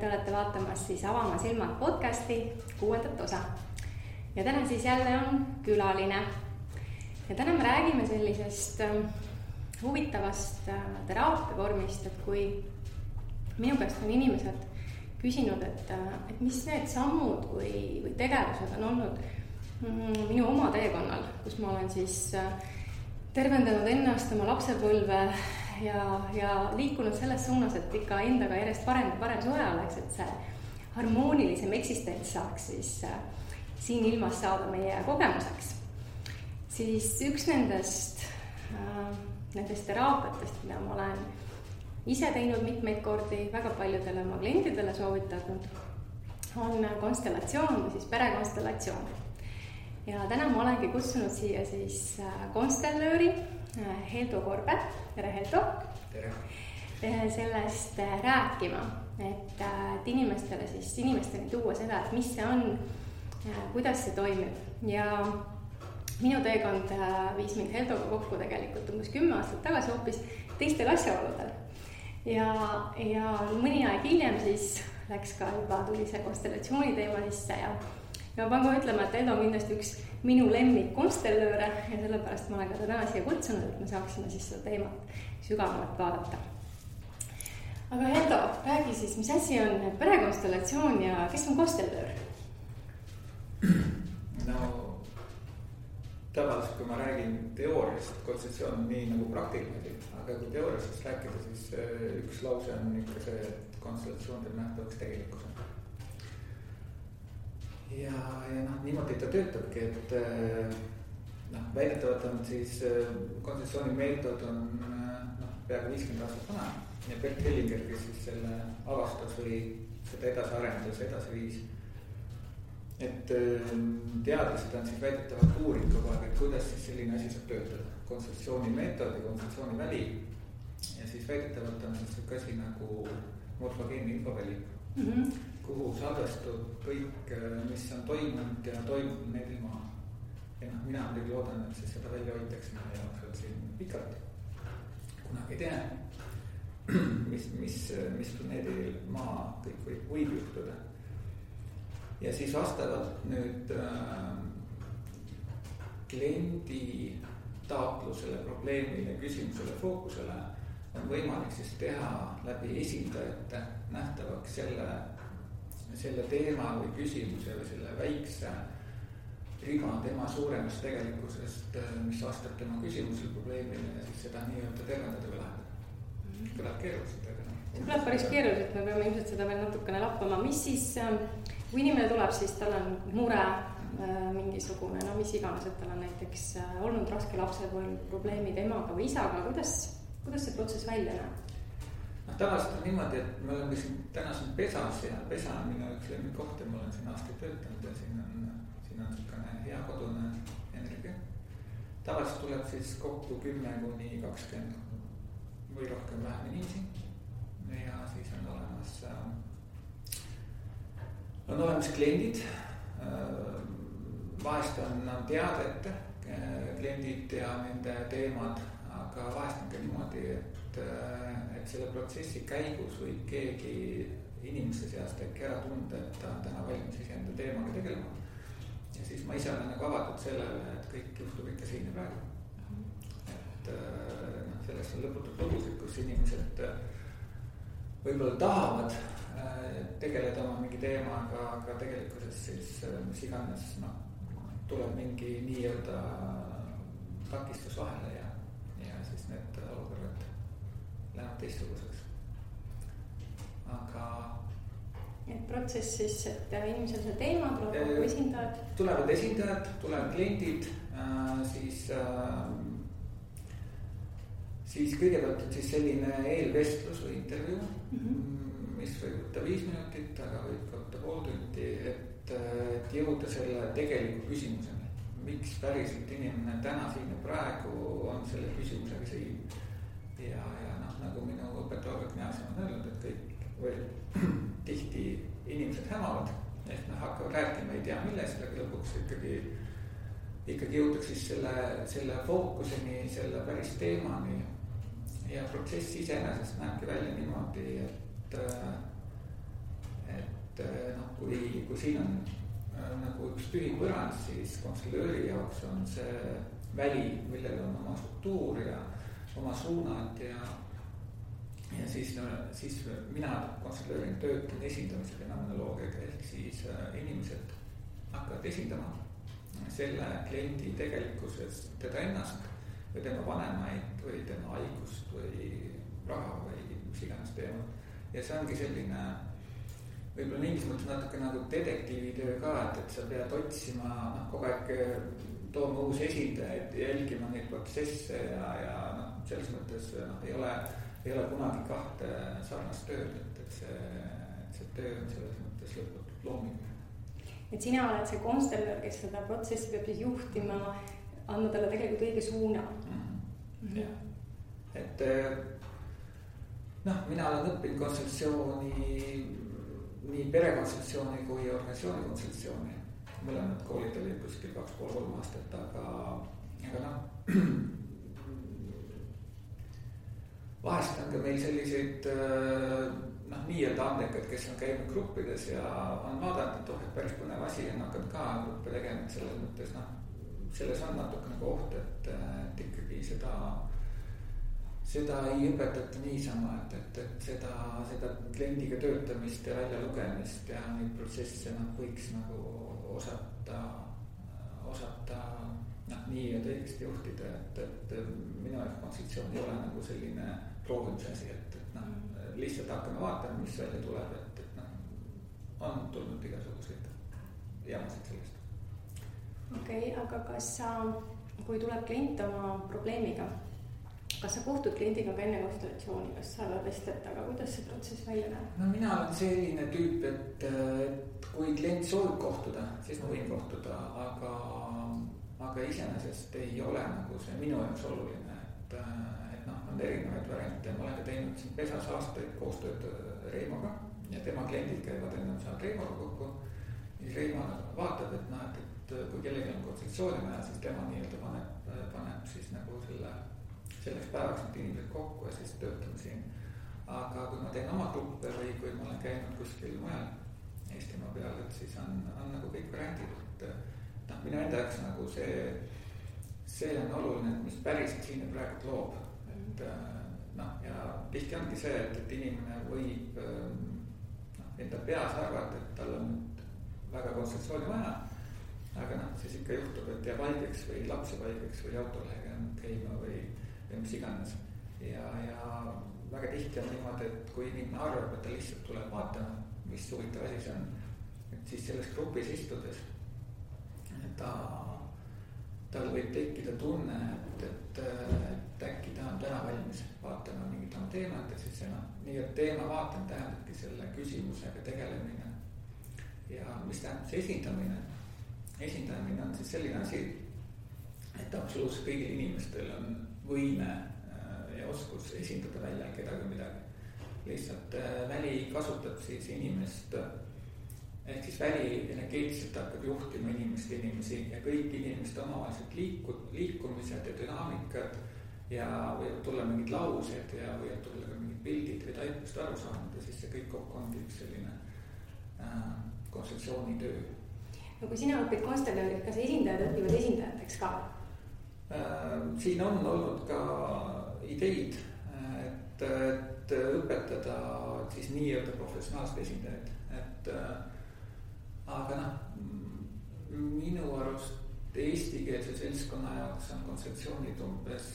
Te olete vaatamas siis Avama silmad podcasti kuuendat osa. ja täna siis jälle on külaline. ja täna me räägime sellisest ähm, huvitavast äh, teraapiavormist, et kui minu käest on inimesed küsinud, et, äh, et mis need sammud või, või tegevused on olnud mm, minu oma teekonnal, kus ma olen siis äh, tervendanud ennast, oma lapsepõlve ja, ja liikunud selles suunas, et ikka endaga järjest parem ja parem suhe oleks, et see harmoonilisem eksistents saaks siis äh, siin ilmas saada meie kogemuseks. siis üks nendest äh,, nendest teraapiatest, mida ma olen ise teinud mitmeid kordi, väga paljudele oma klientidele soovitanud, on konstellatsioon või siis perekonstellatsioon. ja täna ma olengi kutsunud siia siis äh, konstellööri Äh, Heldo Korbe, tere Heldo! tere! Äh, sellest äh, rääkima, et, et inimestele siis, inimesteni tuua seda, et mis see on, kuidas see toimib ja minu teekond viis mind Heldoga kokku tegelikult umbes kümme aastat tagasi hoopis teistel asjaoludel. ja, ja mõni aeg hiljem siis läks ka juba, tuli see konstellatsiooni teema sisse ja, ja ma pean kohe ütlema, et Heldo on kindlasti üks minu lemmikkonstellööre ja sellepärast ma olen ka ta täna siia kutsunud, et me saaksime siis seda teemat sügavamalt vaadata. aga Heldo, räägi siis, mis asi on perekonstellatsioon ja kes on konstellöör? no tavaliselt, kui ma räägin teooriast, kontseptsioon on nii nagu praktiline aga kui teooriast rääkida, siis äh, üks lause on ikka see, et konstellatsioon teeb nähtavaks tegelikkuse ja, ja noh, niimoodi ta töötabki, et eh, noh, väidetavalt on siis eh, kontsessiooni meetod on eh, noh, peaaegu viiskümmend aastat vana ja Bert Hellinger, kes siis selle avastas või seda edasi arendas, edasi viis. et teadlased on siis väidetavalt uurinud kogu aeg, et kuidas siis selline asi saab töötada, kontsessiooni meetod ja kontsessiooni väli. ja siis väidetavalt on siis sihuke asi nagu morfogeenne infoväli mm. -hmm kuhu salvestub kõik, mis on toimunud ja toimub need ilma. ja noh, mina muidugi loodan, et siis seda välja hoitakse meie jaoks veel siin pikalt. kunagi ei tea, mis, mis, mis planeedil maa kõik võib, võib juhtuda. ja siis vastavalt nüüd äh, kliendi taotlusele, probleemile, küsimusele, fookusele on võimalik siis teha läbi esindajate nähtavaks selle selle teema või küsimuse või selle väikse riba tema suuremast tegelikkusest, äh, mis vastab tema küsimusele, probleemile ja siis seda nii-öelda tervendada või lahendada. kõlab keeruliselt, aga noh. see kõlab päris keeruliselt, me peame ilmselt seda veel natukene lappama, mis siis, ähm, kui inimene tuleb, siis tal on mure äh, mingisugune, no mis iganes, et tal on näiteks äh, olnud raske lapsepõlv, probleemid emaga või isaga, kuidas, kuidas see protsess välja näeb? Tavaliselt on niimoodi, et me oleme siin täna siin pesas ja pesa on minu üks lemmikkoht ja ma olen siin aastaid töötanud ja siin on, siin on niisugune hea kodune energia. tavaliselt tuleb siis kokku kümme kuni kakskümmend või rohkem vähem inimesi. ja siis on olemas äh,, on olemas kliendid äh,. vahest on, on teada ette äh, kliendid ja nende teemad, aga vahest on ka niimoodi, et äh, et selle protsessi käigus võib keegi inimeste seast äkki ära tunda, et ta on täna valmis iseenda teemaga tegelema. ja siis ma ise olen nagu avatud sellele, et kõik juhtub ikka siin ja praegu. et äh, noh, sellest on lõputult lugusid, kus inimesed äh, võib-olla tahavad tegeleda oma mingi teemaga, aga tegelikkuses siis mis iganes noh, tuleb mingi nii-öelda takistus vahele ja, ja siis need olukorrad läheb teistsuguseks. aga. et protsess siis, et inimesel see teema, tuleb kokku esindajad. tulevad esindajad, tulevad kliendid äh,, siis äh, siis kõigepealt on siis selline eelvestlus või intervjuu mm, -hmm. mis võib võtta viis minutit, aga võib võtta pool tundi, et, et jõuda selle tegeliku küsimuseni. miks päriselt inimene täna siin ja praegu on selle küsimusega siin ja, ja nagu minu õpetaja Albert Mäas on öelnud, et kõik või tihti inimesed hämavad. ehk nad hakkavad rääkima ei tea millest, aga lõpuks ikkagi, ikkagi jõutakse siis selle, selle fookuseni, selle päris teemani. ja protsess iseenesest näebki välja niimoodi, et, et noh, kui, kui siin on nagu üks tühi põrand, siis konstruööri jaoks on see väli, millel on oma struktuur ja oma suunad ja ja siis no,, siis mina konsulteerin, töötan esindamise fenomenoloogiaga, ehk siis äh, inimesed hakkavad esindama selle kliendi tegelikkuses teda ennast või tema vanemaid või tema haigust või raha või mis iganes teemat. ja see ongi selline võib-olla mingis mõttes natuke nagu detektiivitöö ka, et, et sa pead otsima noh, kogu aeg tooma uusi esindajaid, jälgima neid protsesse ja, ja noh, selles mõttes noh, ei ole ei ole kunagi kahte sarnast tööd, et, et see, see töö on selles mõttes lõputult looming. et sina oled see konstellör, kes seda protsessi peab siis juhtima, andma talle tegelikult õige suuna mm. -hmm. jah, et eh, noh, mina olen õppinud kontseptsiooni, nii perekontseptsiooni kui organisatsiooni kontseptsiooni. mõlemad koolid olid kuskil kaks pool kolm aastat, aga, aga noh vahest on ka meil selliseid äh, noh, nii-öelda andekaid, kes on käinud gruppides ja on vaadanud, et oh, et päris põnev asi on hakanud ka gruppe tegema, et selles mõttes noh, selles on natuke nagu oht, et, et ikkagi seda, seda ei õpetata niisama, et, et, et seda, seda kliendiga töötamist ja väljalugemist ja neid protsesse noh, võiks nagu osata, osata noh, nii-öelda õigesti juhtida, et, et minu jaoks kontseptsioon ei ole nagu selline proovimise asi, et, et noh, lihtsalt hakkame vaatama, mis välja tuleb, et, et noh, on tulnud igasuguseid jamasid sellest. okei okay,, aga kas sa, kui tuleb klient oma probleemiga, kas sa kohtud kliendiga ka enne konsultatsiooni, kas sa vestled temaga, kuidas see protsess välja näeb? no mina olen selline tüüp, et, et kui klient soovib kohtuda, siis ma võin kohtuda, aga, aga iseenesest ei ole nagu see minu jaoks oluline, et on erinevaid variante, ma olen ka teinud siin pesas aastaid koostööd äh, Reimoga ja tema kliendid käivad enne saanud Reimoga kokku. siis Reimo vaatab, et noh, et, et äh, kui kellelgi on konsultatsiooni vaja, siis tema nii-öelda paneb, äh, paneb siis nagu selle, selleks päevaks need inimesed kokku ja siis töötame siin. aga kui ma teen oma gruppe või kui ma olen käinud kuskil mujal Eestimaa peal, et siis on, on nagu kõik variandid, et noh, minu enda jaoks nagu see, see on oluline, et mis päriselt siin praegu loob et äh, noh, ja tihti ongi see, et, et inimene võib ähm, noh, enda peas arvata, et tal on nüüd väga kontsentratsiooni vaja. aga noh, siis ikka juhtub, et jääb haigeks või laps jääb haigeks või autolehega käima või, või mis iganes. ja, ja väga tihti on niimoodi, et kui inimene arvab, et ta lihtsalt tuleb vaatama, mis huvitav asi see on, et siis selles grupis istudes ta, tal võib tekkida tunne, et, et et äkki ta on täna valmis vaatama mingit oma teemat, et siis see noh, nii-öelda teema vaatamine tähendabki selle küsimusega tegelemine. ja mis tähendab see esindamine? esindamine on siis selline asi, et absoluutselt kõigil inimestel on võime äh, ja oskus esindada välja kedagi midagi. lihtsalt äh, väli kasutab siis inimest ehk siis väli energeetiliselt hakkab juhtima inimest, inimesi ja kõik inimeste omavahelised liiku-, liikumised ja dünaamikad ja võivad tulla mingid laused ja võivad tulla ka pildid või taipest aru saanud ja siis see kõik kokku ongi üks selline äh, kontseptsioonitöö. no kui sina õpid konstellööri, kas esindajad õpivad esindajateks ka äh,? siin on olnud ka ideid, et, et õpetada siis nii-öelda professionaalseid esindajaid, et äh, aga noh, minu arust eestikeelse seltskonna jaoks on kontseptsioonid umbes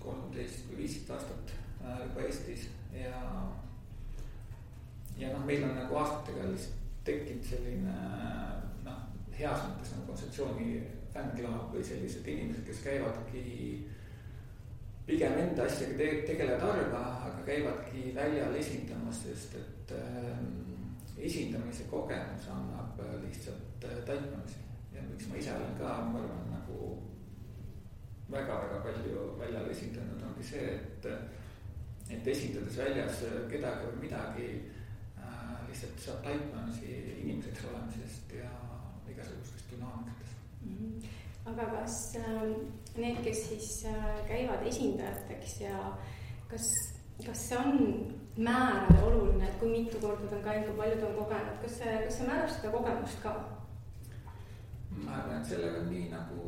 kolmteist või viisteist aastat äh, juba Eestis ja. ja noh, meil on nagu aastatega lihtsalt tekkinud selline noh, heas mõttes nagu kontseptsiooni fännklaab või sellised inimesed, kes käivadki pigem enda asjaga te tegelevad harva, aga käivadki väljal esindamas, sest et äh, esindamise kogemus annab lihtsalt äh, taipamisi ja miks ma ise olen ka, ma arvan, nagu väga-väga palju väljal esindanud, ongi see, et, et esindades väljas kedagi või midagi äh,, lihtsalt saab taipamisi inimeseks olemisest ja igasugustest dünaamikatest mm. -hmm. aga kas äh, need, kes siis äh, käivad esindajateks ja kas, kas see on määrale oluline, et kui mitu korda ta on käinud, kui palju ta on kogenud, kas see, kas see määrab seda kogemust ka? ma arvan, et sellega on nii nagu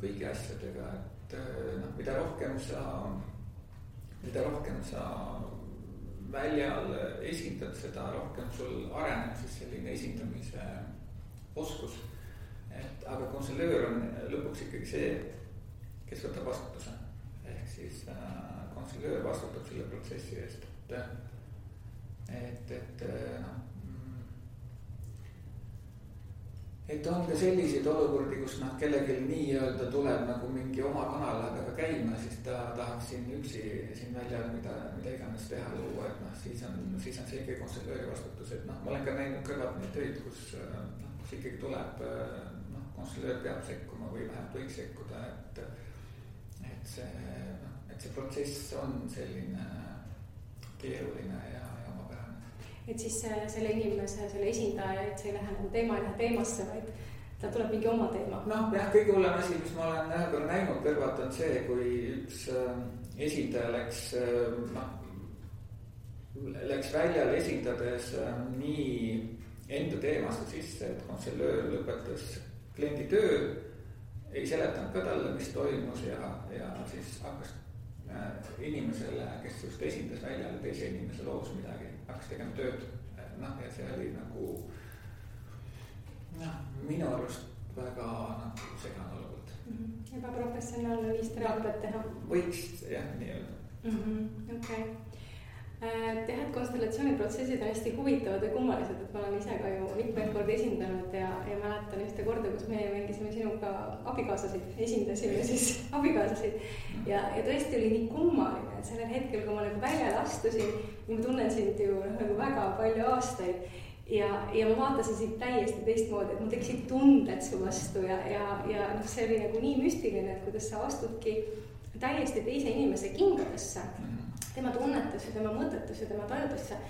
kõigi asjadega, et noh, mida rohkem sa, mida rohkem sa väljal esindad, seda rohkem sul areneb siis selline esindamise oskus. et aga konsulöör on lõpuks ikkagi see, kes võtab vastutuse. ehk siis äh, konsulöör vastutab selle protsessi eest, et, et, et noh et on ka selliseid olukordi, kus noh, kellelgi nii-öelda tuleb nagu mingi oma kanalaga käima, siis ta tahaks siin üksi siin väljal mida, mida iganes teha luua, et noh, siis on, siis on see ikkagi konservööri vastutus, et noh, ma olen ka näinud kõrvalt neid töid, kus noh, kus ikkagi tuleb noh, konservöör peab sekkuma või vähemalt võiks sekkuda, et. et see noh, et see protsess on selline keeruline ja et siis selle inimese, selle esindaja, et see ei lähe nagu teema ei lähe teemasse, vaid tal tuleb mingi oma teema. noh, jah, kõige hullem asi, mis ma olen korra näinud kõrvalt, on see, kui üks äh, esindaja läks äh, noh, läks väljal esindades äh, nii enda teemasse sisse, et konselöör lõpetas kliendi töö, ei seletanud ka talle, mis toimus ja, ja siis hakkas inimesele, kes just esindas väljal teise inimese loos midagi hakkas tegema tööd. noh, ja see oli nagu noh, minu arust väga nagu segane olukord mm -hmm.. ebaprofessionaalne viis teraapiat teha. võiks jah, nii-öelda. Mhm, okei Äh, jah, et konstellatsiooniprotsessid on hästi huvitavad ja kummalised, et ma olen ise ka ju mitmeid kordi esindanud ja, ja mäletan ühte korda, kus meie mängisime sinuga abikaasasid, esindasime siis abikaasasid. ja, ja tõesti oli nii kummaline, et sellel hetkel, kui ma nagu väljale astusin ma tunnen sind ju noh, nagu väga palju aastaid. Ja, ja ma vaatasin sind täiesti teistmoodi, et mul tekkisid tunded su vastu ja, ja, ja noh, see oli nagu nii müstiline, et kuidas sa astudki täiesti teise inimese kingadesse tema tunnetusse, tema mõtetesse, tema tajudesse.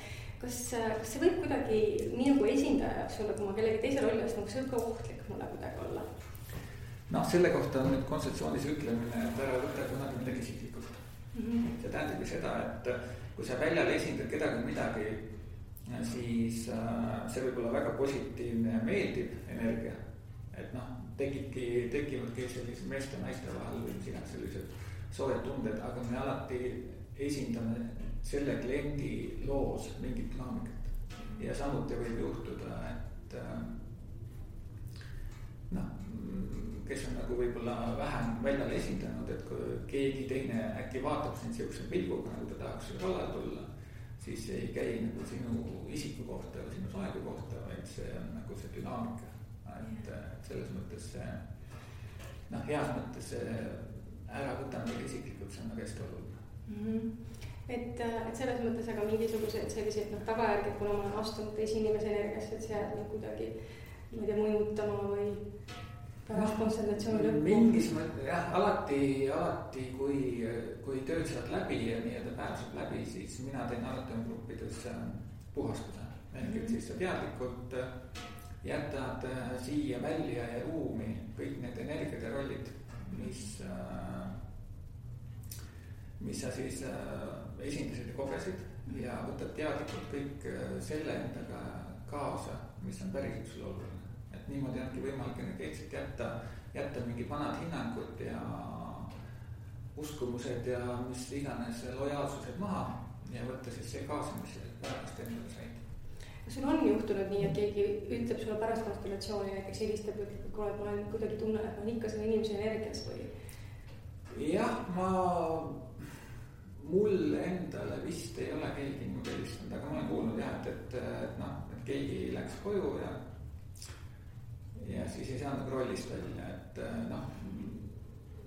kas, kas see võib kuidagi nii nagu esindaja jaoks olla, kui ma kellegi teise rolli astun, kas see võib ka ohtlik mulle kuidagi olla? noh, selle kohta on nüüd kontseptsioonis ütlemine, et ära võta kunagi midagi isiklikult mm. -hmm. see tähendabki seda, et kui sa väljal esindad kedagi midagi, siis äh, see võib olla väga positiivne ja meeldiv energia. et noh, tekibki, tekivadki sellised meeste ja naiste vahel või mis iganes sellised soojad tunded, aga me alati esindame selle kliendi loos mingit dünaamikat. ja samuti võib juhtuda, et äh, noh, kes on nagu võib-olla vähem väljal esindanud, et kui keegi teine äkki vaatab sind sihukese pilguga, nagu ta tahaks sulle kallale tulla. siis see ei käi nagu sinu isiku kohta või sinu soengu kohta, vaid see on nagu see dünaamika. et, et selles mõttes see noh, heas mõttes ära võta midagi isiklikult, see on nagu hästi oluline mm. -hmm. et, äh, et selles mõttes aga mingisugused sellised noh, tagajärged, kuna ma olen astunud teise inimese energiasse, et see jääb nagu kuidagi, ma ei tea, mõjutama või pärast no, konsultatsiooni lõppu. mingis mõttes jah, alati, alati kui, kui tööd saad läbi ja nii-öelda pääseb läbi, siis mina teen alati oma gruppides äh, puhastuse. ehk et siis sa teadlikult äh, jätad siia välja ja ruumi kõik need energiad ja rollid, mis äh, mis sa siis äh, esindasid ja kogesid ja võtad teadlikult kõik äh, selle endaga kaasa, mis on päriselt sulle oluline. et niimoodi ongi võimalik energeetiliselt jätta, jätta mingid vanad hinnangud ja uskumused ja mis iganes lojaalsused maha ja võtta siis see kaasa, mis pärast endale said kas sul on juhtunud nii, et keegi ütleb sulle pärast konstellatsiooni näiteks helistab, ütleb, et kuule, et ma olen kuidagi tunnen, et ma olen ikka selle inimese energias või? jah, ma mul endale vist ei ole keegi niimoodi helistanud, aga ma olen kuulnud jah, et, et, et noh, et keegi läks koju ja. ja siis ei saanud nagu rollist välja, et noh,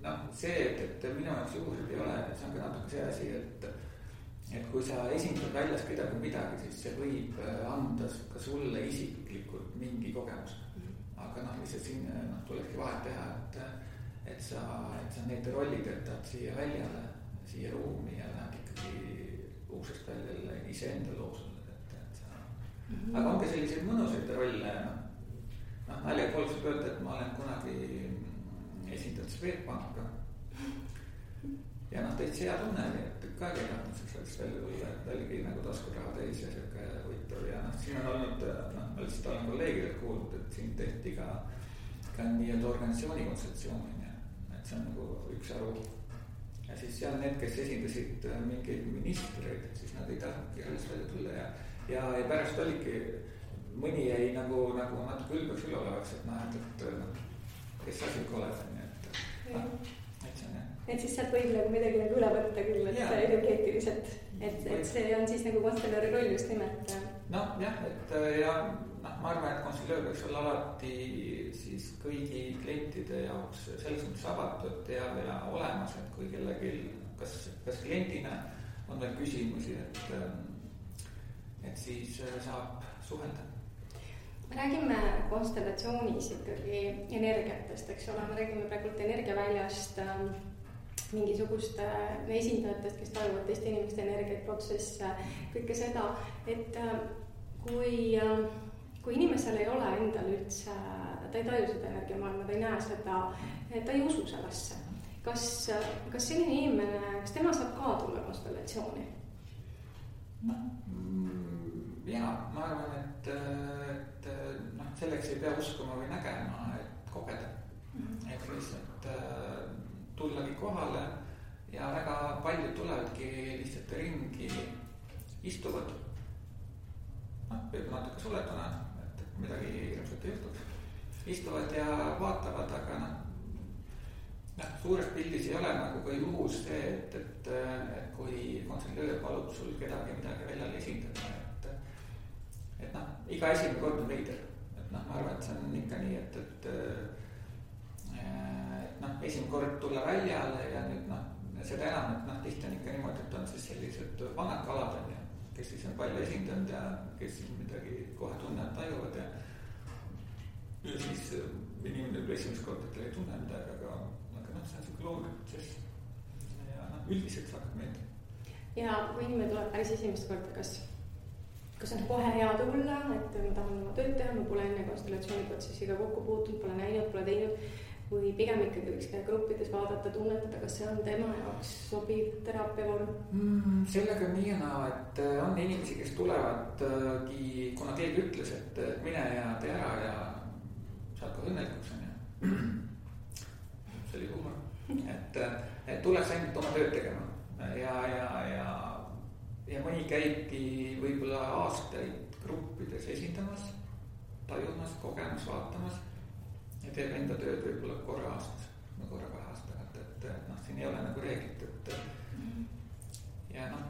noh, see, et, et minu jaoks juhused ei ole, see on ka natuke see asi, et. et kui sa esindad väljas kedagi midagi, siis see võib anda ka sulle isiklikult mingi kogemuse. aga noh, lihtsalt siin noh, tulebki vahet teha, et, et sa, et sa need rollid jätad siia väljale siia ruumi ja läheb ikkagi uksest välja jälle iseenda loosused, et, et sa mm. -hmm. aga on ka selliseid mõnusaid rolle, noh. noh, naljaga võib öelda, et ma olen kunagi esindanud Swedbanka. ja noh, täitsa hea tunne oli, et tükk aega ei tahtnud sellest välja tulla, et oligi nagu taskuraha täis ja sihuke huvitav ja noh, siin on olnud noh, ma lihtsalt olen kolleegidelt kuulnud, et siin tehti ka, ka nii-öelda organisatsiooni kontseptsioon on ju, et see on nagu üks haru. Ja siis seal need, kes esindasid mingeid ministreid, siis nad ei tahtnudki sellest välja tulla ja, ja, ja pärast oligi mõni jäi nagu, nagu natuke ülbeks üleolevaks, et noh, et, et noh, kes sa sihuke oled, on ju, et noh et siis sealt võib nagu midagi nagu üle võtta küll, et yeah. energeetiliselt, et, et see on siis nagu konstellööri roll just nimelt. noh, jah, et ja noh, ma arvan, et konstellöör võiks olla alati siis kõigi klientide jaoks selles mõttes avatud ja, ja olemas, et kui kellelgi, kas, kas kliendina on veel küsimusi, et, et siis saab suhelda. Räägime konstellatsioonis ikkagi energiatest, eks ole, me räägime praegult energiaväljast ähm, mingisuguste esindajatest, kes tajuvad teiste inimeste energiaid, protsesse, kõike seda, et äh, kui, äh, kui inimesel ei ole endal üldse, ta ei taju seda energiamaailma, ta ei näe seda, ta ei usu sellesse. kas, kas selline inimene, kas tema saab ka tulla konstellatsiooni? mm, jaa, ma arvan, et, et noh, selleks ei pea uskuma või nägema, et kogeda mm. -hmm. et lihtsalt äh, tullagi kohale ja väga paljud tulevadki lihtsalt ringi, istuvad. noh, võib natuke suletuna, et midagi hirmsat ei juhtuks. istuvad ja vaatavad, aga noh, noh, suures pildis ei ole nagu ka juhus see, et, et, et kui kontserdöör palub sul kedagi midagi väljal esindada, et. et noh, iga esimene kord on veider, et noh, ma arvan, et see on ikka nii, et, et noh, esimene kord tulla väljale ja nüüd noh, seda enam, et noh, tihti on ikka niimoodi, et on siis sellised vanad kalad on ju, kes siis on palju esindanud ja kes siis midagi kohe tunnevad, tajuvad ja. ja siis äh, inimene võib esimest korda, ta ei tunne midagi, aga, aga noh, see on sihuke loomulik protsess. ja noh, üldiselt see hakkab meeldima. ja kui inimene tuleb päris esimest korda, kas kas on kohe hea tulla, et ma tahan oma tööd teha, ma pole enne konstellatsiooniprotsessiga kokku puutunud, pole näinud, pole teinud või pigem ikkagi võiks käia gruppides vaadata, tunnetada, kas see on tema jaoks sobiv teraapiavorm mm,? sellega on nii ja naa, et äh, on inimesi, kes tulevadki, kuna keegi ütles, et mine ja tee ära ja saad ka õnnelikuks, on ju. see oli huumor, et, et tuleks ainult oma tööd tegema ja, ja, ja, ja mõni käibki võib-olla aastaid gruppides esindamas, tajumas, kogemas, vaatamas ja teeb enda tööd võib-olla korra aastas või korra kahe aasta tagant, et noh, siin ei ole nagu reeglit, et ja noh.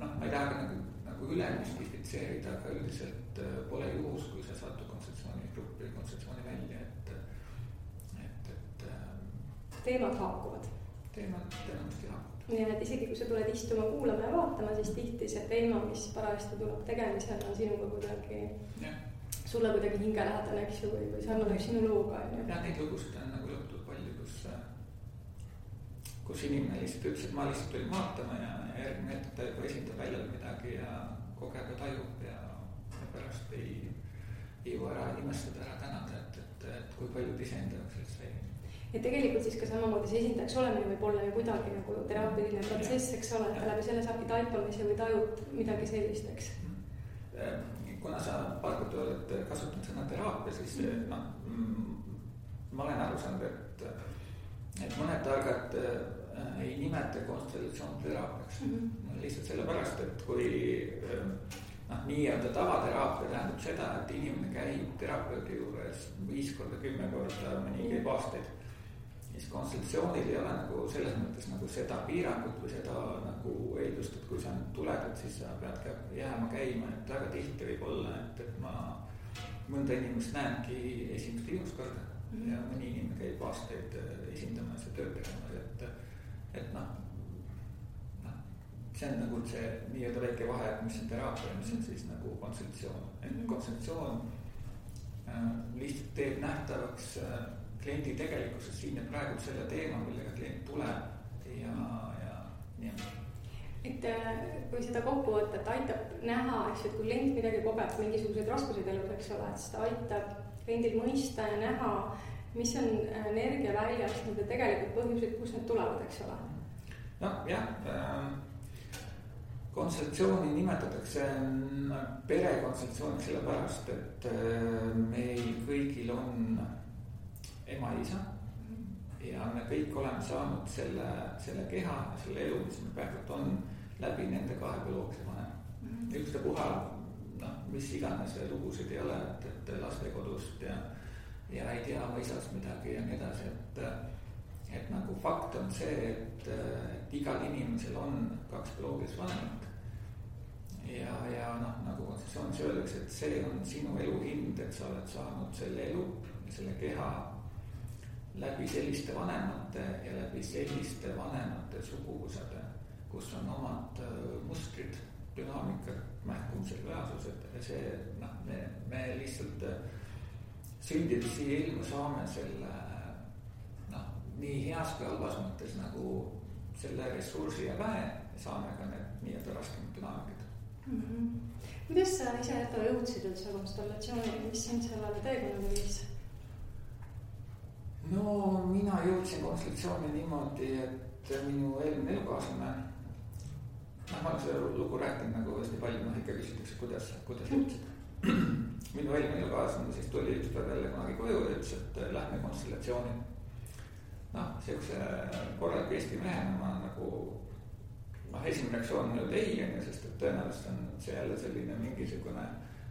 noh, ma ei taha ka nagu, nagu üle müstifitseerida, aga üldiselt äh, pole juhus, kui sa satud kontseptsioonigruppi, kontseptsiooni välja, et, et, et. Ähm, teemad haakuvad. teemad enamasti haakuvad. nii et isegi kui sa tuled istuma, kuulama ja vaatama, siis tihti see teema, mis parajasti tuleb tegemisele, on sinuga kuidagi yeah sulle kuidagi hingelähedane, eks ju, või, või sarnaneb sinu looga, on ju. jah, neid lugusid on nagu lõputult palju, kus, kus inimene lihtsalt ütles, et ma lihtsalt tulin vaatama ja, ja järgmine hetk ta juba esindab väljal midagi ja kogeb ja tajub ja, ja pärast ei, ei jõua ära imestada, ära tänada, et, et, et kui palju ta iseenda jaoks sellest sai ja tegelikult siis ka samamoodi see esindajaks olemine võib olla ju kuidagi nagu teraapiline protsess, eks ole, et läbi selle saabki taipamise või tajud midagi sellist, eks. Mm kuna sa paar korda oled kasutanud sõna teraapia, siis mm. noh, mm, ma olen aru saanud, et, et mõned targad äh, ei nimeta konstellatsioonteraapiaks mm. -hmm. lihtsalt sellepärast, et kui äh, noh, nii-öelda tavateraapia tähendab seda, et inimene käib terapeudi juures viis korda, kümme korda, mõni käib aastaid siis konstitutsioonil ei ole nagu selles mõttes nagu seda piirangut või seda nagu eeldust, et kui sa nüüd tuled, et siis sa pead ka jääma käima, et väga tihti võib olla, et, et ma mõnda inimest näengi esimest viimast korda mm -hmm. ja mõni inimene käib aastaid äh, esindamas ja tööd tegemas, et, et noh, noh, see on nagu see nii-öelda väike vahe, et mis on teraapia ja mis on siis nagu konsultatsioon, et mhm. konsultatsioon äh, lihtsalt teeb nähtavaks äh, kliendi tegelikkuses siin ja praegu selle teema, millega klient tuleb ja, ja nii. et äh, kui seda kokku võtta, et aitab näha, eks ju, et kui klient midagi kogeb, mingisuguseid raskuseid elus, eks ole, et siis ta aitab kliendil mõista ja näha mis on energiaväljas nende tegelikud põhjused, kust need tulevad, eks ole? nojah äh,, kontseptsiooni nimetatakse perekontseptsiooniks sellepärast, et äh, meil kõigil on ema-isa ja me kõik oleme saanud selle, selle keha, selle elu, mis meil praegu on, läbi nende kahe bioloogilise vanema mm -hmm.. ükstapuha, noh, mis iganes lugusid ei ole, et, et lastekodust ja, ja ei tea oma isast midagi ja nii edasi, et et nagu fakt on see, et, et igal inimesel on kaks bioloogilist vanemat. ja, ja noh, nagu konstitutsioonis öeldakse, et see on sinu elu hind, et sa oled saanud selle elu ja selle keha läbi selliste vanemate ja läbi selliste vanemate suguvõsade, kus on omad äh, mustrid, dünaamikad, mähkumised, reaalsused see noh, me, me lihtsalt äh, sündides siia ilma saame selle noh, nii heas kui halvas mõttes nagu selle ressursi ja ja saame ka need nii-öelda raskemad dünaamikad mm. -hmm. kuidas sa ise jõudsid üldse konstellatsiooni, mis sind sellele teekonnale viis? No mina jõudsin konsultatsiooni niimoodi, et minu eelmine elukaaslane. noh, ma olen seda lugu rääkinud nagu hästi palju, noh ikka küsitakse, kuidas, kuidas jõudsid. minu eelmine elukaaslane siis tuli ükspäev jälle kunagi koju ja ütles, et lähme konstellatsiooni. noh, siukse korraliku Eesti mehena ma nagu noh, esimene reaktsioon on öelda ei, on ju, sest et tõenäoliselt on see jälle selline mingisugune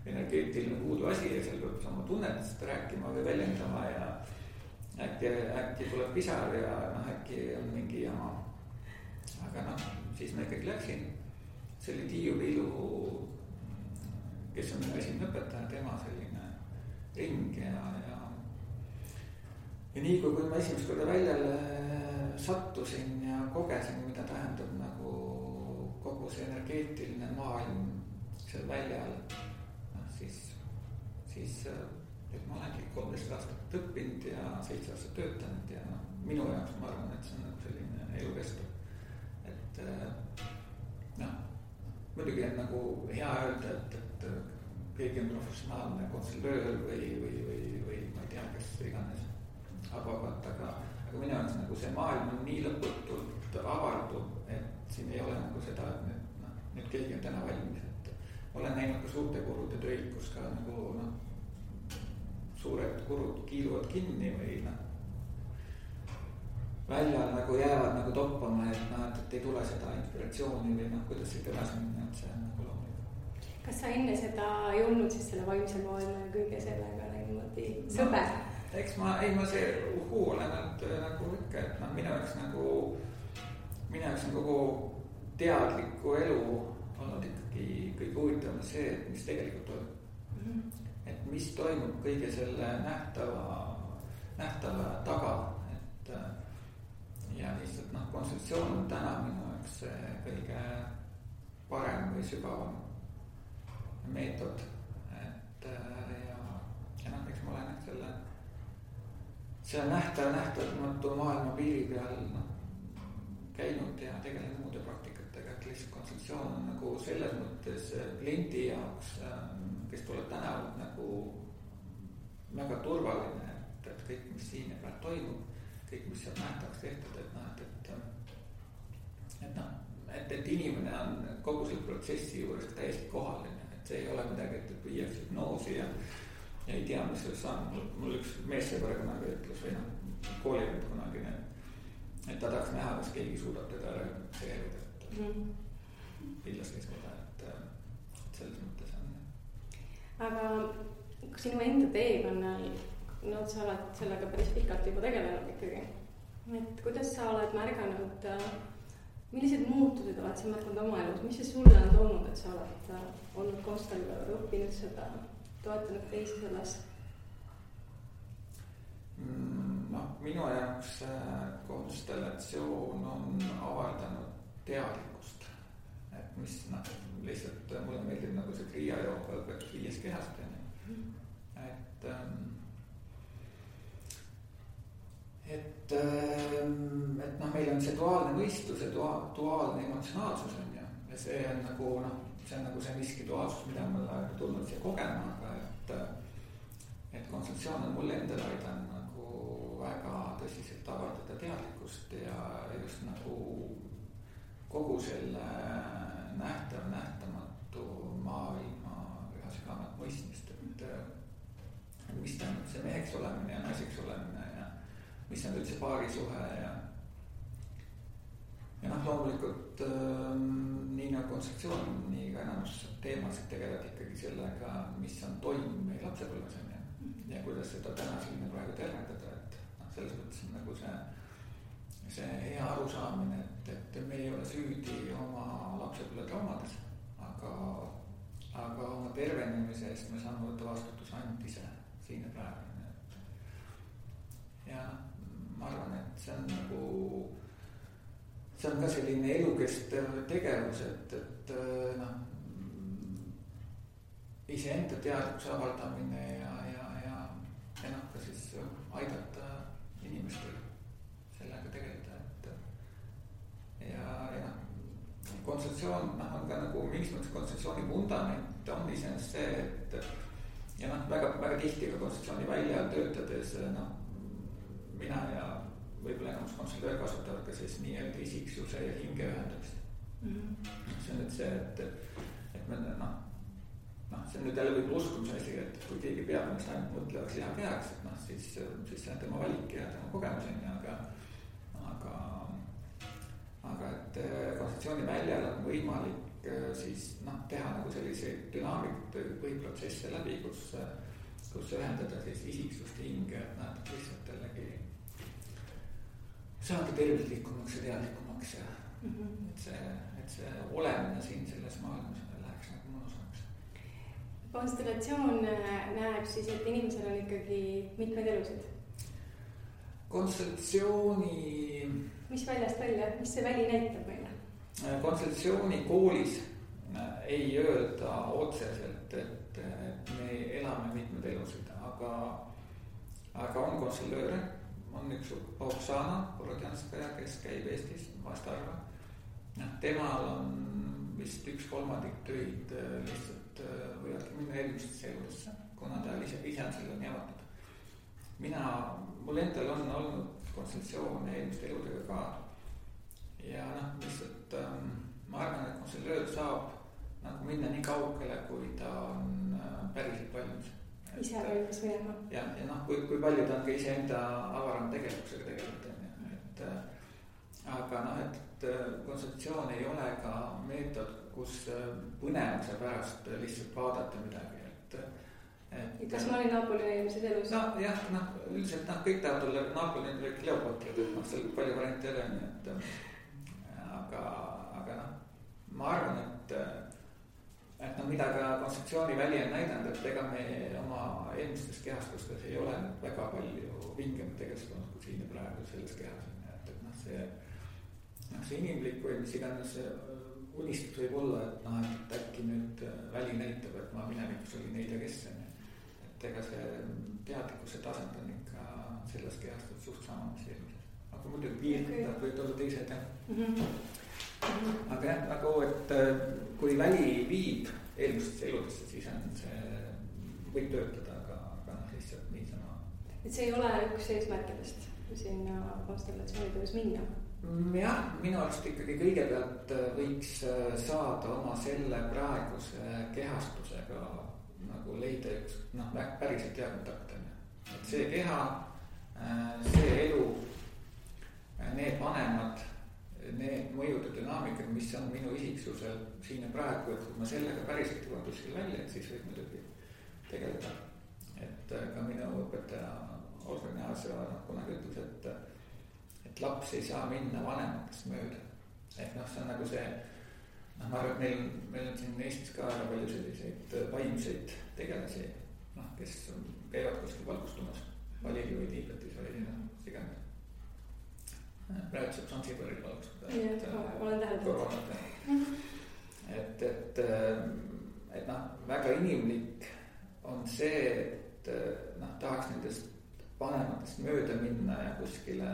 energeetiline puudu asi ja seal peab oma tunnetest rääkima või väljendama ja äkki, äkki tuleb pisar ja noh, äkki on mingi jama. aga noh, siis ma ikkagi läksin, see oli Tiiu Vilu, kes on minu esimene õpetaja, tema selline ring ja, ja. ja nii kui, kui ma esimest korda väljale sattusin ja kogesin, mida tähendab nagu kogu see energeetiline maailm seal väljal, noh siis, siis et ma olengi kolmteist aastat õppinud ja seitse aastat töötanud ja noh, minu jaoks ma arvan, et see on nagu selline elukestev. et äh, noh, muidugi on nagu hea öelda, et, et keegi on professionaalne konsultöör või, või, või, või ma ei tea, kes iganes advokaat, aga, aga minu jaoks nagu see maailm on nii lõputult avarduv, et siin ei ole nagu seda, et nüüd noh, nüüd keegi on täna valmis, et olen näinud ka suurte kurude töid, kus ka nagu noh suured kurud kiiluvad kinni või noh. väljal nagu jäävad nagu toppama, et noh, et, et ei tule seda inspiratsiooni või noh, kuidas siit edasi minna, et see on nagu loomulik. kas sa enne seda ei olnud siis selle vaimse maailma ja kõige sellega niimoodi sõber no,? eks ma, ei ma see uhuu olen olnud äh, nagu ikka, et noh, minu jaoks nagu, minu jaoks on kogu teadlikku elu olnud ikkagi kõige huvitavam see, et mis tegelikult toimub mm. -hmm et mis toimub kõige selle nähtava, nähtava taga, et äh, ja lihtsalt noh, kontseptsioon on täna minu jaoks kõige parem või sügavam meetod, et äh, ja, ja noh, eks ma olen selle, selle nähtav, nähtamatu maailma piiri peal noh, käinud ja tegelenud muude praktikatega, et lihtsalt kontseptsioon on nagu selles mõttes kliendi jaoks äh, kes tuleb tänavalt nagu väga turvaline, et, et kõik, mis siin ja praegu toimub, kõik, mis seal nähtavaks tehtud, et noh, et, et, et noh, et, et inimene on kogu selle protsessi juures täiesti kohal, on ju, et see ei ole midagi, et, viiakse hüpnoosi ja ja ei tea, mis sellest saab, mul, üks meessõber kunagi ütles või noh, koolivend kunagine, et ta tahaks näha, kas keegi suudab teda realiseerida, et mm kindlasti seda, et, et selles mõttes aga sinu enda teekonnal, no sa oled sellega päris pikalt juba tegelenud ikkagi. et kuidas sa oled märganud, äh, millised muutused oled sa märganud oma elus, mis see sulle on toonud, et sa oled äh, olnud konstellöör, õppinud seda, toetanud teisi selles? Mm, noh, minu jaoks konstellatsioon on avaldanud teadlikkust, et mis noh lihtsalt äh, mulle meeldib nagu see Kriia jooga õpetus viiest kehast on ju, et ähm,. et ähm,, et noh, meil on see duaalne mõistus ja dua-, duaalne emotsionaalsus on ju, ja see on nagu noh, see on nagu see miski duaalsus, mida ma olen tulnud siia kogema, aga et. Äh, et kontseptsioon on mulle endale aidanud nagu väga tõsiselt avaldada teadlikkust ja just nagu kogu selle nähtav, nähtamatu maailma üha sügavamat mõistmist, et mis tähendab see meheks olemine ja naiseks olemine ja mis on üldse paarisuhe ja ja noh, loomulikult äh, nii nagu kontseptsioon, nii ka enamus teemasid tegelevad ikkagi sellega, mis on toimunud meie lapsepõlves on ju. ja kuidas seda täna siin praegu tervendada, et noh, selles mõttes on nagu see, see hea arusaamine, et, et me ei ole süüdi oma lapsepõlve traumades, aga, aga oma tervenemise eest me saame võtta vastutuse ainult ise siin ja praegu. ja ma arvan, et see on nagu see on ka selline elukestev tegevus, et, et noh, iseenda teadlikkuse avaldamine ja, ja, ja, ja noh, ka siis aidata inimestel sellega tegeleda, et ja, ja kontseptsioon, noh, on ka nagu mingis mõttes kontseptsiooni vundament on iseenesest see, et ja noh, väga, väga tihti ka kontseptsiooni välja töötades noh, mina ja võib-olla enamus konsultöör kasutavad ka siis nii-öelda isiksuse ja hinge ühendamist mm. -hmm. see on nüüd see, et, et me noh, noh, see on nüüd jälle võib-olla uskumise asi, et kui keegi peab ennast ainult mõtlevaks lihakehaks, et noh, siis, siis see on tema valik ja tema kogemus on ju, aga, aga et kontseptsiooni väljal on võimalik äh, siis noh, teha nagu selliseid dünaamikaid või protsesse läbi, kus, kus ühendada siis isiksust hinge, et noh, lihtsalt jällegi saada tervislikumaks ja teadlikumaks ja mm -hmm. et see, et see olemine siin selles maailmas läheks nagu mõnusamaks. konstellatsioon näeb siis, et inimesel on ikkagi mitmeid elusid. konstellatsiooni. Mis väljast välja, mis see väli näitab meile? Äh, konstellatsiooni koolis äh, ei öelda otseselt, et, et me elame mitmeid elusid, aga, aga on konstellööre on üks Oksana Borodjanskaja, kes käib Eestis vahest harva. noh, temal on vist üks kolmandik töid äh, lihtsalt võivadki minna eelmistesse eludesse, kuna ta ise, ise on selle nii avatud. mina, mul endal on olnud konsultatsioone eelmiste eludega ka. ja noh, lihtsalt ähm, ma arvan, et konsultöör saab nagu minna nii kaugele, kui ta on äh, päriselt valmis ise valmis minema. jah, ja noh, kui, kui palju ta on ka iseenda avarama tegevusega tegelenud, on ju, et äh, aga noh, et konsultatsioon ei ole ka meetod, kus äh, põnevuse pärast lihtsalt vaadata midagi, et et kas ma olin Napoli eelmises elus? nojah, noh üldiselt noh, kõik tahavad olla Napoli või Kleopatrid, et noh, seal palju variante ei ole, nii et äh, aga, aga noh, ma arvan, et et noh, mida ka konstruktsiooniväli on näidanud, et ega me oma eelmistes kehastustes ei ole nüüd väga palju vingemat tegevust olnud kui siin ja praegu selles kehas on ju, et, et noh, see. noh, see inimlik või mis iganes unistus võib olla, et noh, et äkki nüüd väli näitab, et ma minevikus olin ei tea kes on ju. Et ega see teadlikkuse tasand on ikka selles kehastus suht sama, mis eelmises, aga muidugi piirkonnad okay. võivad olla teised jah mm. -hmm aga jah, nagu, et äh, kui väli viib eelmistesse eludesse, siis on see, võib töötada, aga, aga noh, lihtsalt niisama. et see ei ole üks eesmärkidest sinna konstellatsioonitöös minna? Mm, jah, minu arust ikkagi kõigepealt äh, võiks äh, saada oma selle praeguse kehastusega nagu leida üks noh, päriselt hea kontakt on ju. et see keha, see elu, need vanemad need mõjude dünaamikad, mis on minu isiksusel siin ja praegu, et kui ma sellega päriselt jõuan kuskile välja, et siis võib muidugi tegeleda. et äh, ka minu õpetaja Osman Jaasja noh, kunagi ütles, et, et laps ei saa minna vanematest mööda. ehk noh, see on nagu see, noh, ma arvan, et meil, meil on siin Eestis ka väga palju selliseid äh, vaimseid tegelasi, noh, kes käivad kuskil valgustumas, Balil või Tiibetis või noh, mis iganes praegu saab Zanzibaril alustada. olen täheldanud. et, et, et noh, väga inimlik on see, et noh, tahaks nendest vanematest mööda minna ja kuskile,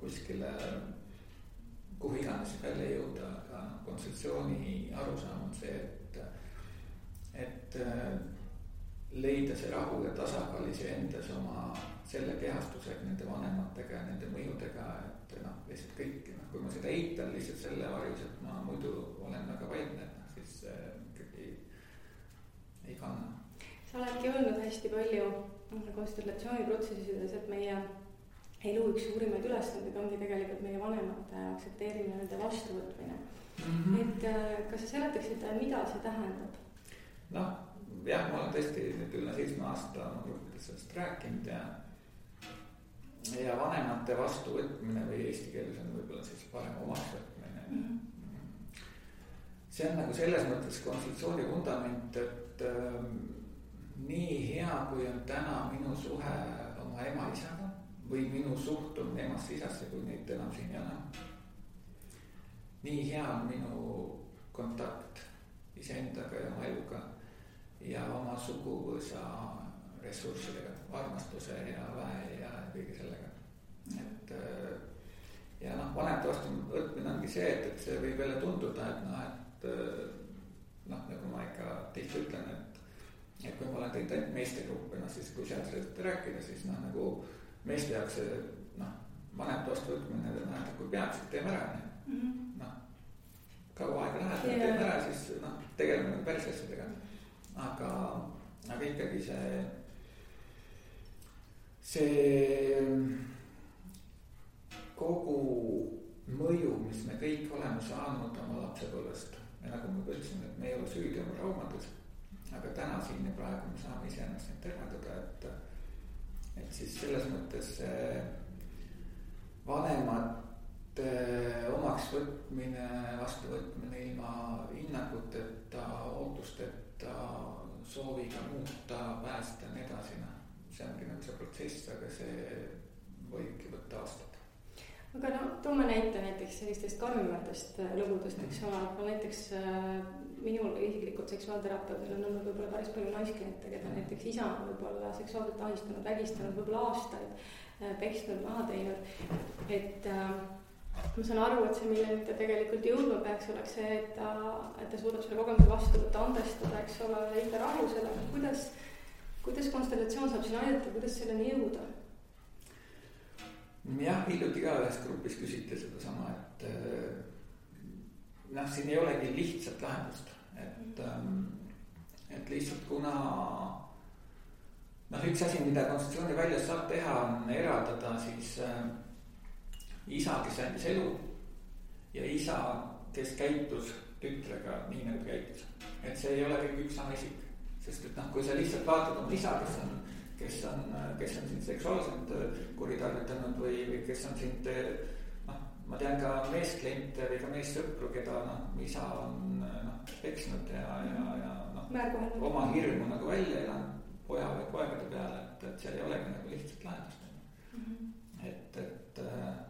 kuskile, kuhu iganes välja jõuda, noh, kontseptsiooni arusaam on see, et, et leida see rahu ja tasakaal iseendas oma selle kehastusega, nende vanematega ja nende mõjudega, et noh, lihtsalt kõik, noh, kui ma seda eitan lihtsalt selle varjus, et ma muidu olen väga vaimne, et noh, siis äh, ikkagi ei kanna. sa oledki öelnud hästi palju konstellatsiooniprotsessides, et meie elu üks suurimaid ülesandeid ongi tegelikult meie vanemate aktsepteerimine, nende vastuvõtmine mm. -hmm. et äh, kas sa seletaksid, mida see tähendab? noh, jah, ma olen tõesti nüüd üle seitsme aasta oma gruppides sellest rääkinud ja ja vanemate vastuvõtmine või eesti keeles on võib-olla siis parem omaksvõtmine mm. -hmm. see on nagu selles mõttes konstitutsiooni vundament, et äh, nii hea, kui on täna minu suhe oma ema-isaga või minu suhtumine emasse-isasse, kui neid enam siin ei ole. Nii hea on minu kontakt iseendaga ja oma eluga ja oma suguvõsa ressurssidega, armastuse ja väe ja kõige sellega. et äh, ja noh, vanemate vastu võtmine ongi see, et, et see võib jälle tunduda, et noh, et äh, noh, nagu ma ikka tihti ütlen, et, et kui ma olen teinud ainult meestegruppe, noh siis kui seal sellest rääkida, siis noh, nagu meeste jaoks see noh, vanemate vastu võtmine tähendab, kui peaks, teeme ära, onju. Noh, kaua aega läheb, teeme ära, siis noh, tegeleme nagu päris asjadega aga, aga ikkagi see, see kogu mõju, mis me kõik oleme saanud oma lapsepõlvest ja nagu ma juba ütlesin, et me ei ole süüdi oma traumades. aga täna siin ja praegu me saame iseennast neid tervendada, et, et siis selles mõttes see vanemate omaksvõtmine, vastuvõtmine ilma hinnanguteta, ootusteta sooviga muuta, päästa ja nii edasi, noh. see ongi nagu see protsess, aga see võibki võtta aastaid. aga no toome näite näiteks sellistest karmimatest äh, lugudest, eks ole, aga näiteks äh, minul isiklikult seksuaalterapeudil on olnud võib-olla päris palju naiskliente, keda näiteks isa on võib-olla seksuaalselt ahistanud, vägistanud võib-olla aastaid, peksnud, maha teinud, et äh, ma saan aru, et see, milleni ta tegelikult jõudma peaks, oleks see, et ta, et ta suudab selle kogemuse vastu võtta, andestada, eks ole, leida rahu sellega, kuidas, kuidas konstellatsioon saab siin aidata, kuidas selleni jõuda? jah, hiljuti ka ühes grupis küsiti sedasama, et eh, noh, siin ei olegi lihtsat lahendust, et, mm. et lihtsalt kuna noh, üks asi, mida konstitutsiooni väljas saab teha, on eraldada siis äh, isa, kes andis elu ja isa, kes käitus tütrega nii nagu käitus. et see ei ole kõik üks sama isik, sest et noh, kui sa lihtsalt vaatad oma isa, kes on, kes on, kes on sind seksuaalselt äh, kuritarvitanud või, või kes on sind noh, ma tean ka meeskliente või ka meessõpru, keda noh, isa on noh, peksnud ja, ja, ja noh, oma hirmu nagu välja elanud poja või poegade peale, et, et seal ei olegi nagu lihtsat lahendust mm. -hmm. et, et äh,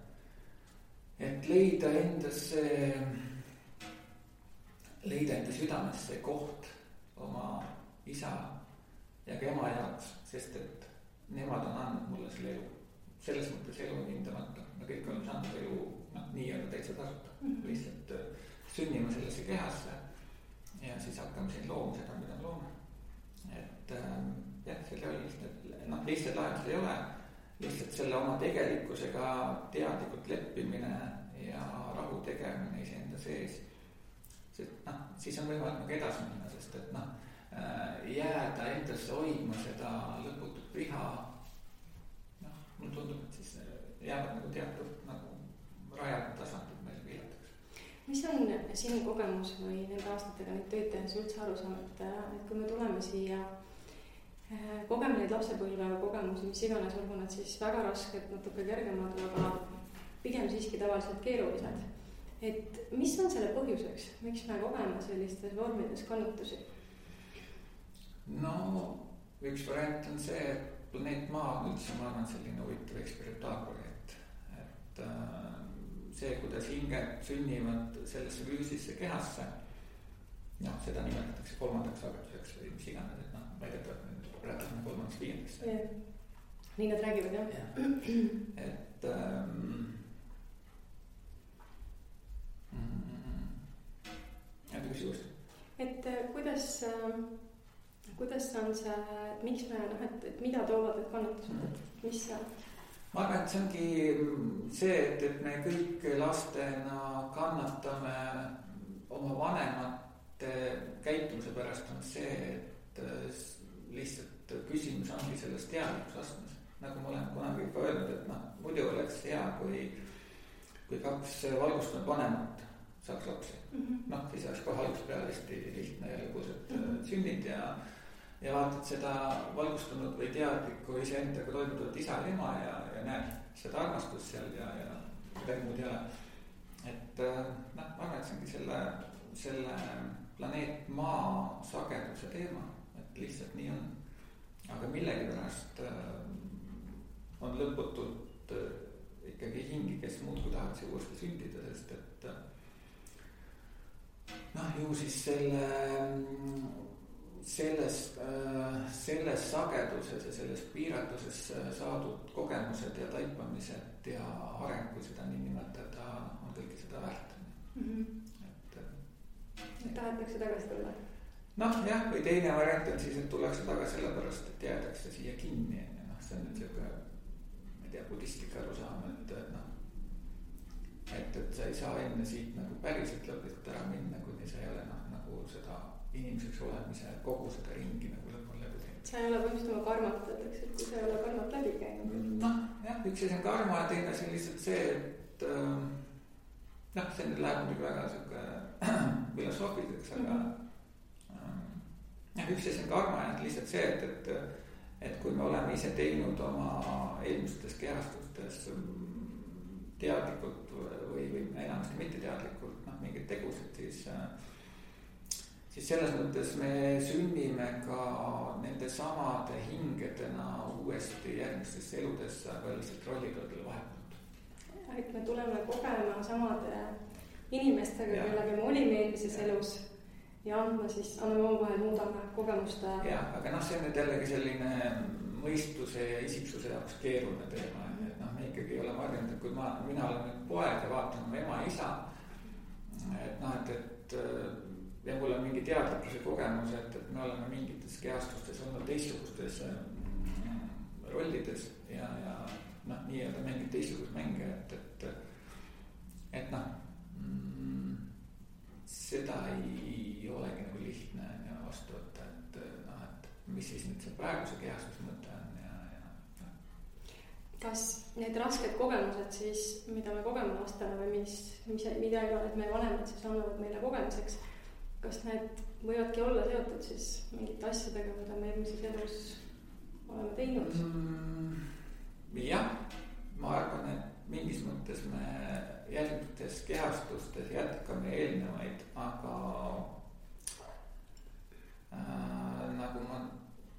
et leida endasse, leida enda südames see koht oma isa ja ka ema jaoks, sest et nemad on andnud mulle selle elu. selles mõttes elu on hindamatu, me kõik oleme saanud elu noh, nii-öelda täitsa tasuta mm, -hmm. lihtsalt äh, sünnime sellesse kehasse ja siis hakkame siin looma seda, mida me loome. et ähm, jah, ole lihtsalt, noh, lihtsalt lahendust ei ole lihtsalt selle oma tegelikkusega teadlikult leppimine ja rahu tegemine iseenda sees. sest noh, siis on võimalik nagu edasi minna, sest et noh, äh, jääda endasse hoidma seda lõputut viha. noh, mulle tundub, et siis äh, jäävad nagu teatud nagu rajad, tasandid meil piiratakse. mis on sinu kogemus või nende aastatega nüüd tööd tehes üldse aru saanud, et kui me tuleme siia Äh, kogeme neid lapsepõlve kogemusi, mis iganes, olgu nad siis väga rasked, natuke kergemad, aga pigem siiski tavaliselt keerulised. et mis on selle põhjuseks, miks me kogeme sellistes vormides kannatusi? no üks variant on see, et planeet Maa on üldse, ma arvan, selline huvitav eksperimentaalprojekt, äh, see, kuidas hinged sünnivad sellesse füüsilisse kehasse, noh, seda nimetatakse kolmandaks sageduseks või mis iganes, et noh, väidetavalt rääkisime kolmandast viiendast. nii nad räägivad jah ja.. et ähm,. jälle küsi uuesti. et kuidas äh,, kuidas on see, miks me noh, et, et mida toovad need kannatused mm, -hmm. mis see on? ma arvan, et see ongi see, et, et me kõik lastena kannatame oma vanemate käitumise pärast on see, et äh, lihtsalt küsimus ongi selles teadlikkusastmes. nagu ma olen kunagi ka öelnud, et noh, muidu oleks hea, kui, kui kaks valgustunud vanemat saaks lapsi mm -hmm.. noh, siis oleks kohe algusest peale hästi lihtne ja lõbus, et mm -hmm. sünnid ja ja vaatad seda valgustunud või teadlikku iseendaga toimuvat isa ja ema ja, ja näed seda armastust seal ja, ja midagi muud ei ole. et äh, noh, ma arvan, et see ongi selle, selle planeet Maa sageduse teema, et lihtsalt nii on. Aga millegipärast äh, on lõputult äh, ikkagi hingi, kes muudkui tahaks uuesti sündida, sest et noh, ju siis selle selles, äh, selles sageduses ja selles piiratuses äh, saadud kogemused ja taipamised ja areng, kui seda nii nimetada, on kõike seda väärt mm. -hmm. et. Äh, et tahetakse tagasi tulla? Noh, jah, või teine variant on siis, et tullakse tagasi sellepärast, et jäädakse siia kinni, on ju, noh, see on nüüd sihuke, ma ei tea, budistlik arusaam, et noh. et, et sa ei saa enne siit nagu päriselt lõplikult ära minna, kuni sa ei ole noh, nagu seda inimeseks olemise kogu seda ringi nagu lõpuni läbi teinud. sa ei ole põhimõtteliselt oma karmat öeldakse, et kui sa ei ole karmat läbi käinud. noh, jah, üks asi on karma ja teine asi on lihtsalt see, et äh, noh, see nüüd läheb muidugi väga sihuke filosoofiliseks, aga mm. -hmm. Jah, üks asi on karma ja lihtsalt see, et, et, et kui me oleme ise teinud oma eelmistes kehastustes teadlikult või, või enamasti mitteteadlikult noh, mingeid tegusid, siis äh, siis selles mõttes me sünnime ka nende samade hingedena uuesti järgmistesse eludesse, aga lihtsalt rollid on veel vahepeal. et me tuleme kogema samade inimestega, kellega me olime eelmises elus ja andma siis, anname omavahel, muudame kogemuste. jah, aga noh, see on nüüd jällegi selline mõistuse ja isiksuse jaoks keeruline teema, et noh, me ikkagi oleme harjunud, et kui ma, mina olen nüüd poeg ja vaatan oma ema ja isa. et noh, et, et ja mul on mingi teadlikkuse kogemus, et, et me oleme mingites kehastustes olnud teistsugustes mm, rollides ja, ja noh, nii-öelda mänginud teistsuguseid mänge, et, et, et noh mm,. Seda ei olegi nagu lihtne on ju vastu võtta, et noh, et mis siis nüüd see praeguse kehastuse mõte on ja, ja noh. kas need rasked kogemused siis, mida me kogeme lastena või mis, mis, mida iganes meie vanemad siis annavad meile kogemuseks kas need võivadki olla seotud siis mingite asjadega, mida me eelmises elus oleme teinud mm,? jah, ma arvan, et mingis mõttes me järgmistes kehastustes jätkame eelnevaid, aga äh, nagu ma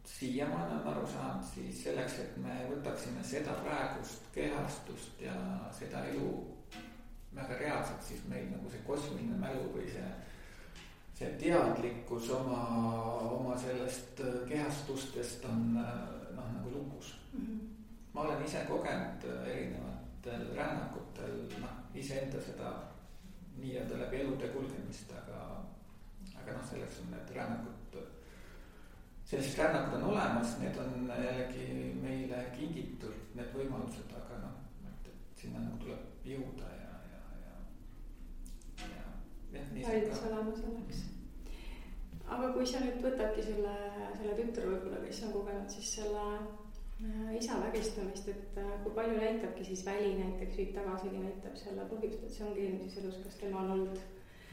siiamaani olen aru saanud, siis selleks, et me võtaksime seda praegust kehastust ja seda elu väga reaalselt, siis meil nagu see kosmiline mälu või see see teadlikkus oma, oma sellest äh, kehastustest on äh, noh, nagu lukus mm. -hmm. ma olen ise kogenud äh, erinevatel rännakutel noh, iseenda seda nii-öelda läbi elude kulgemist, aga, aga noh, selleks on need rännakud, sellised rännakud on olemas, need on jällegi meile kingitud, need võimalused, aga noh, et, et sinna nagu tuleb jõuda ja, ja, ja, ja valmis olema selleks. aga kui sa nüüd võtadki selle, selle tütre võib-olla, kes on kogenud siis selle isa vägistamist, et äh, kui palju näitabki siis väli näiteks viib tagasigi näitab selle põhjust, et see ongi eelmises elus, kas tema on olnud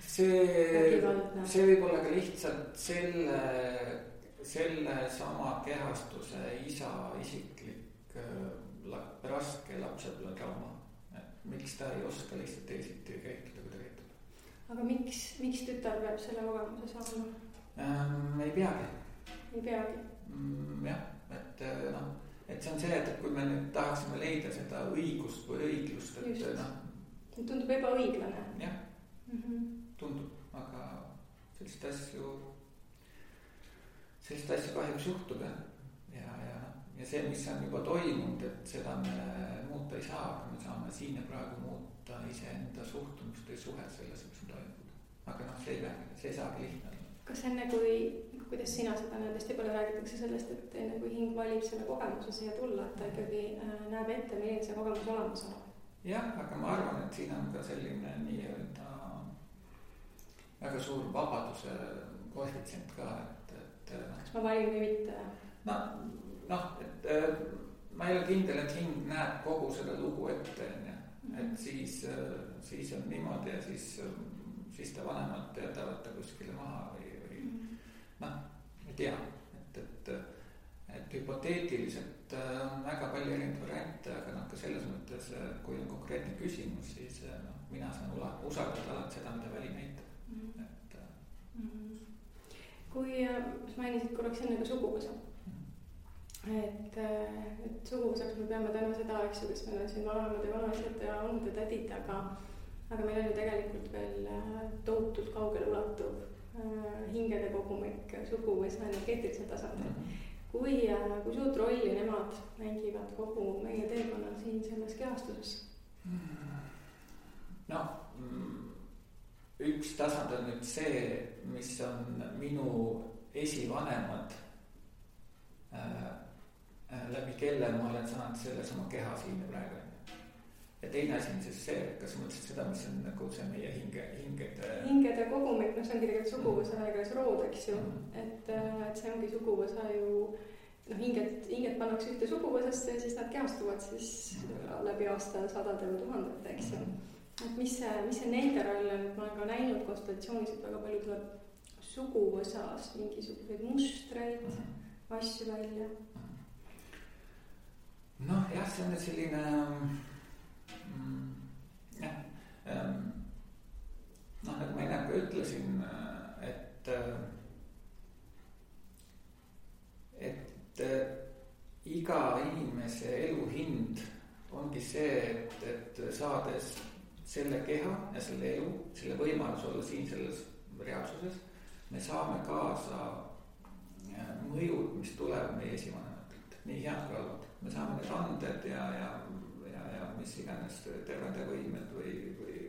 see, see võib olla ka lihtsalt selle, sellesama kehastuse isa isiklik äh, raske lapsepõlvetrauma. et miks ta ei oska lihtsalt teisiti käituda aga miks, miks tütar peab selle kogemuse saama ähm,? ei peagi. ei peagi mm,? jah, et äh, noh, et see on see, et, kui me nüüd tahaksime leida seda õigust või õiglust, et noh. tundub ebaõiglane. jah mm -hmm., tundub, aga selliseid asju, selliseid asju kahjuks juhtub jah. ja, ja ja see, mis on juba toimunud, et seda me muuta ei saa, aga me saame siin ja praegu muuta iseenda suhtumist või suhet selles aga noh, see ei pea, see ei saagi lihtne olla. kas enne kui, kuidas sina seda näed, hästi palju räägitakse sellest, et enne kui hing valib selle kogemuse siia tulla, et ta ikkagi äh, näeb ette, milline see kogemus olema saab. jah, aga ma arvan, et siin on ka selline nii-öelda väga suur vabaduse koefitsient ka, et, et. Noh. kas ma valin või mitte? no noh, et äh, ma ei ole kindel, et hing näeb kogu seda lugu ette, on ju, et mhm. siis, äh, siis on niimoodi ja siis, siis ta vanemad jätavad ta kuskile maha mhm. Noh, ei tea, et, et, et hüpoteetiliselt äh, on väga palju erinevaid variante, aga noh, ka selles mõttes, kui on konkreetne küsimus, siis noh, mina saan usaldada alati seda, mida väli näitab mm, -hmm. et mm. -hmm. kui sa mainisid korraks enne ka suguvõsa et, et suguvõsaks me peame täna seda, eks ju, kes meil on siin vanemad ja vanaisad ja onud ja tädid, aga, aga meil on ju tegelikult veel äh, tohutult kaugeleulatuv äh, hingede kogumik suguvõsa energeetilisel tasandil. Mhm. kui, äh, kui suurt rolli nemad mängivad kogu meie teekonnal siin selles kehastuses? noh, üks tasand on nüüd see, mis on minu esivanemad äh, Äh, läbi kelle ma olen saanud sellesama keha siin praegu. Ja teine asi on siis see, kas sa mõtlesid seda, mis on nagu see meie hinge, hingede. hingede kogumik, noh, see ongi tegelikult suguvõsa ega siis rood, eks ju mm, -hmm. et, äh, et see ongi suguvõsa ju noh, hinged, hinged pannakse ühte suguvõsasse ja siis nad kehastuvad siis mm -hmm. läbi aastasadade või tuhandete, eks ju mm. -hmm. et mis see, mis see nende roll on, et ma olen ka näinud konstellatsioonis, et väga palju tuleb suguvõsas mingisuguseid mustreid mm, -hmm. asju välja noh, jah, see on selline mm, jah ähm,, noh, nagu ma ennem ka ütlesin, et, et iga inimese elu hind ongi see, et, et saades selle keha ja selle elu, selle võimaluse olla siin selles reaalsuses, me saame kaasa mõjud, mis tulevad meie esivanematelt, nii head kui halvad. Me saame need anded ja, ja mis iganes tervendavõimed või, või.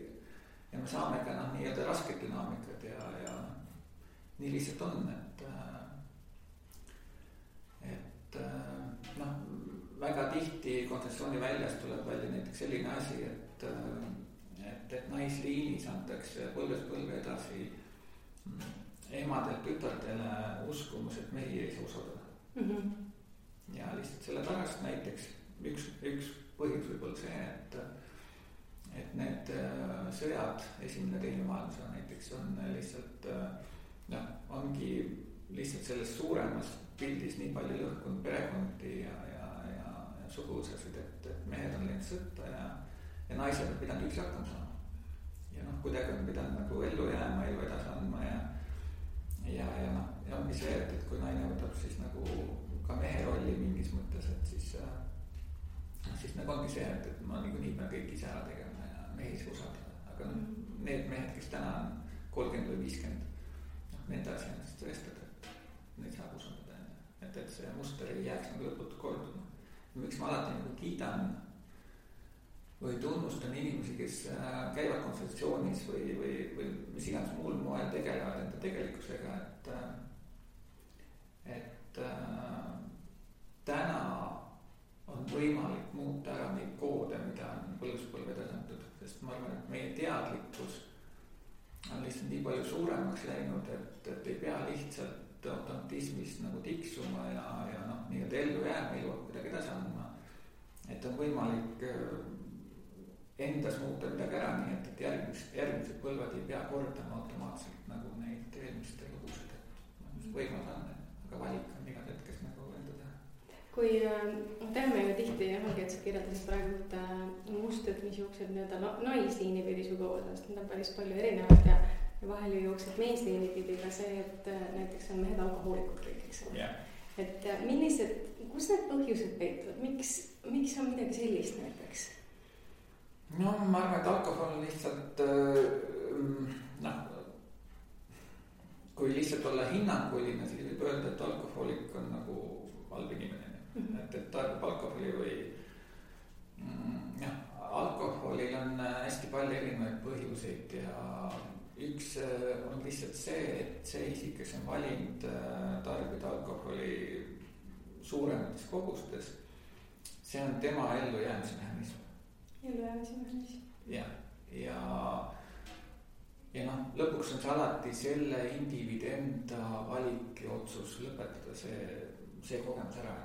ja me saame ka noh, nii-öelda rasket dünaamikat ja, ja nii lihtsalt on, et. et noh, väga tihti kontsessiooni väljas tuleb välja näiteks selline asi, et, et, et naisliinis antakse põlvest põlve edasi emadelt tütardele uskumus, et mehi ei saa usaldada mm. -hmm ja lihtsalt sellepärast näiteks üks, üks põhjus võib olla see, et, et need äh, sõjad, esimene, teine maailmasõda näiteks on lihtsalt äh, noh, ongi lihtsalt selles suuremas pildis nii palju lõhkunud perekondi ja, ja, ja, ja suguvõsasid, et, et mehed on läinud sõtta ja, ja naised on pidanud üksi hakkama saama. ja noh, kuidagi on pidanud nagu ellu jääma, elu edasi andma ja, ja, ja noh, ja ongi see, et, et kui naine võtab siis nagu ka mehe rolli mingis mõttes, et siis äh,. Siis nagu ongi see, et, et ma niikuinii pean kõik ise ära tegema ja mehi ei saa usaldada, aga noh, need mehed, kes täna on kolmkümmend või viiskümmend. noh, nende asi on siis tõestada, et neid saab usaldada, et, et see muster ei jääks nagu lõputult korduma. miks ma alati nagu kiidan või tunnustan inimesi, kes äh, käivad konsultatsioonis või, või, või mis iganes muul moel tegelevad enda tegelikkusega, et. Äh, et äh, täna on võimalik muuta ära neid koode, mida on põlvkonnapõlvedes antud, sest ma arvan, et meie teadlikkus on lihtsalt nii palju suuremaks läinud, et, et ei pea lihtsalt automatismis nagu tiksuma ja, ja noh, nii-öelda ellu jääma, elu kuidagi edasi andma. et on võimalik äh, endas muuta midagi ära, nii et, et järgmis, järgmised põlved ei pea kordama automaatselt nagu neid eelmiste lugusid, et võimalus on, aga valik on igal hetkest nagu enda teha kui noh, teame ju tihti ongi, et sa kirjeldasid praegu, et äh, mustrid, mis jooksevad nii-öelda no, naisliini pidi suguvõsast, neid on päris palju erinevaid ja, ja vahel ju jookseb meesliini pidi ka see, et äh, näiteks on mehed alkohoolikud kõik, eks ole yeah.. et millised, kus need põhjused peituvad, miks, miks on midagi sellist näiteks? no ma arvan, et alkohol lihtsalt noh, kui lihtsalt olla hinnanguline, siis võib öelda, et alkohoolik on nagu halb inimene. Et, et tarbib alkoholi või mm, jah, alkoholil on äh, hästi palju erinevaid põhjuseid ja üks on lihtsalt see, et see isik, kes on valinud tarbida alkoholi suuremates kogustes, see on tema ellujäämise mehhanism. ellujäämise mehhanism. jah, ja, ja, ja noh, lõpuks on see alati selle indiviidi enda valik ja otsus lõpetada see, see kogemus ära,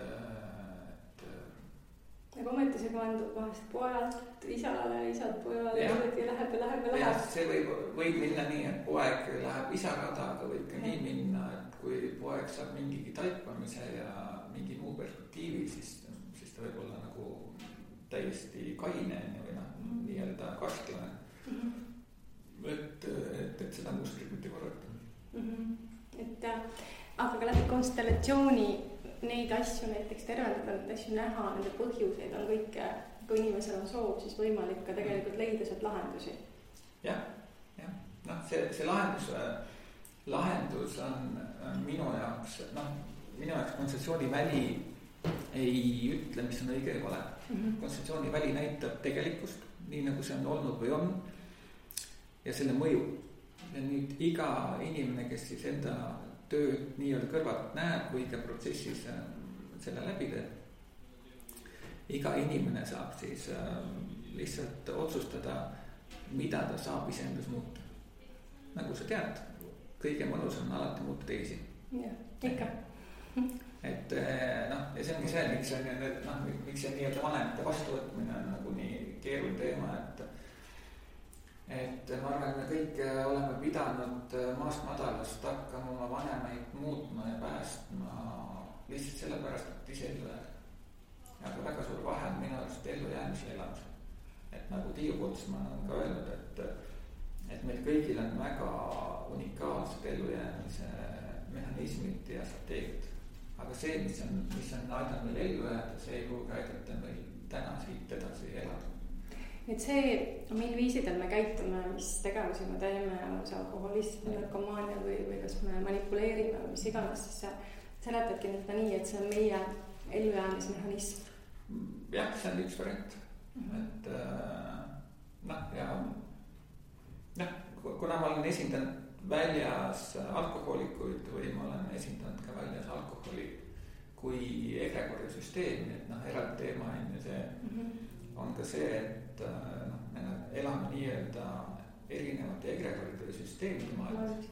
et, et. aga ometi see kandub vahest pojalt isale, isalt pojale ja läheb ja läheb ja läheb see võib, võib minna nii, et poeg läheb isa rada, aga võib ka ja. nii minna, et kui poeg saab mingigi taipamise ja mingi muu perspektiivi, siis, siis ta võib olla nagu täiesti kaine on ju, või noh mm -hmm., nii-öelda karstlane mm. -hmm. et, et, et seda mustrit mitte korrata mm. -hmm. et aga ka läbi konstellatsiooni neid asju näiteks tervendada, neid asju näha, nende põhjuseid on kõike, kui inimesel on soov, siis võimalik ka tegelikult leida sealt lahendusi ja,. jah, jah, noh, see, see lahendus, lahendus on, on minu jaoks noh minu jaoks kontsessiooniväli ei ütle, mis on õige ja vale mm -hmm.. kontsessiooniväli näitab tegelikkust, nii nagu see on olnud või on. ja selle mõju ja nüüd iga inimene, kes siis enda tööd nii-öelda kõrvalt näeb või ka protsessis äh, selle läbi teeb. iga inimene saab siis äh, lihtsalt otsustada, mida ta saab iseendas muuta. nagu sa tead, kõige mõnusam on alati muuta teisi. jah, ikka et eh, noh, ja see ongi see, miks on ju nüüd noh, miks see nii-öelda vanemate vastuvõtmine on nagu nii keeruline teema, et. Et ma arvan, et me kõik oleme pidanud maast madalast hakkama oma vanemaid muutma ja päästma lihtsalt sellepärast, et ise ellu jääda. aga väga suur vahe on minu arust ellujäämisel ja elamisel. et nagu Tiiu Putsman on ka öelnud, et, et meil kõigil on väga unikaalsed ellujäämise mehhanismid ja strateegiad aga see, mis on, mis on aidanud meil ellu jääda, see ei pruugi aidata meil täna siit edasi elada. Et see, mil viisidel me käitume, mis tegevusi me teeme, on see alkoholism, narkomaania või, või kas me manipuleerime või mis iganes, siis sa seletadki seda nii, et see on meie ellujäämismehhanism. jah, see on üks variant mm, -hmm. et äh, noh, ja noh, kuna ma olen esindanud väljas alkohoolikuid või ma olen esindanud ka väljas alkoholi kui egregori süsteemi, et noh, eraldi teema on ju see mm, -hmm. on ka see, et äh, noh, me elame nii-öelda erinevate egregoride süsteemide maailmas.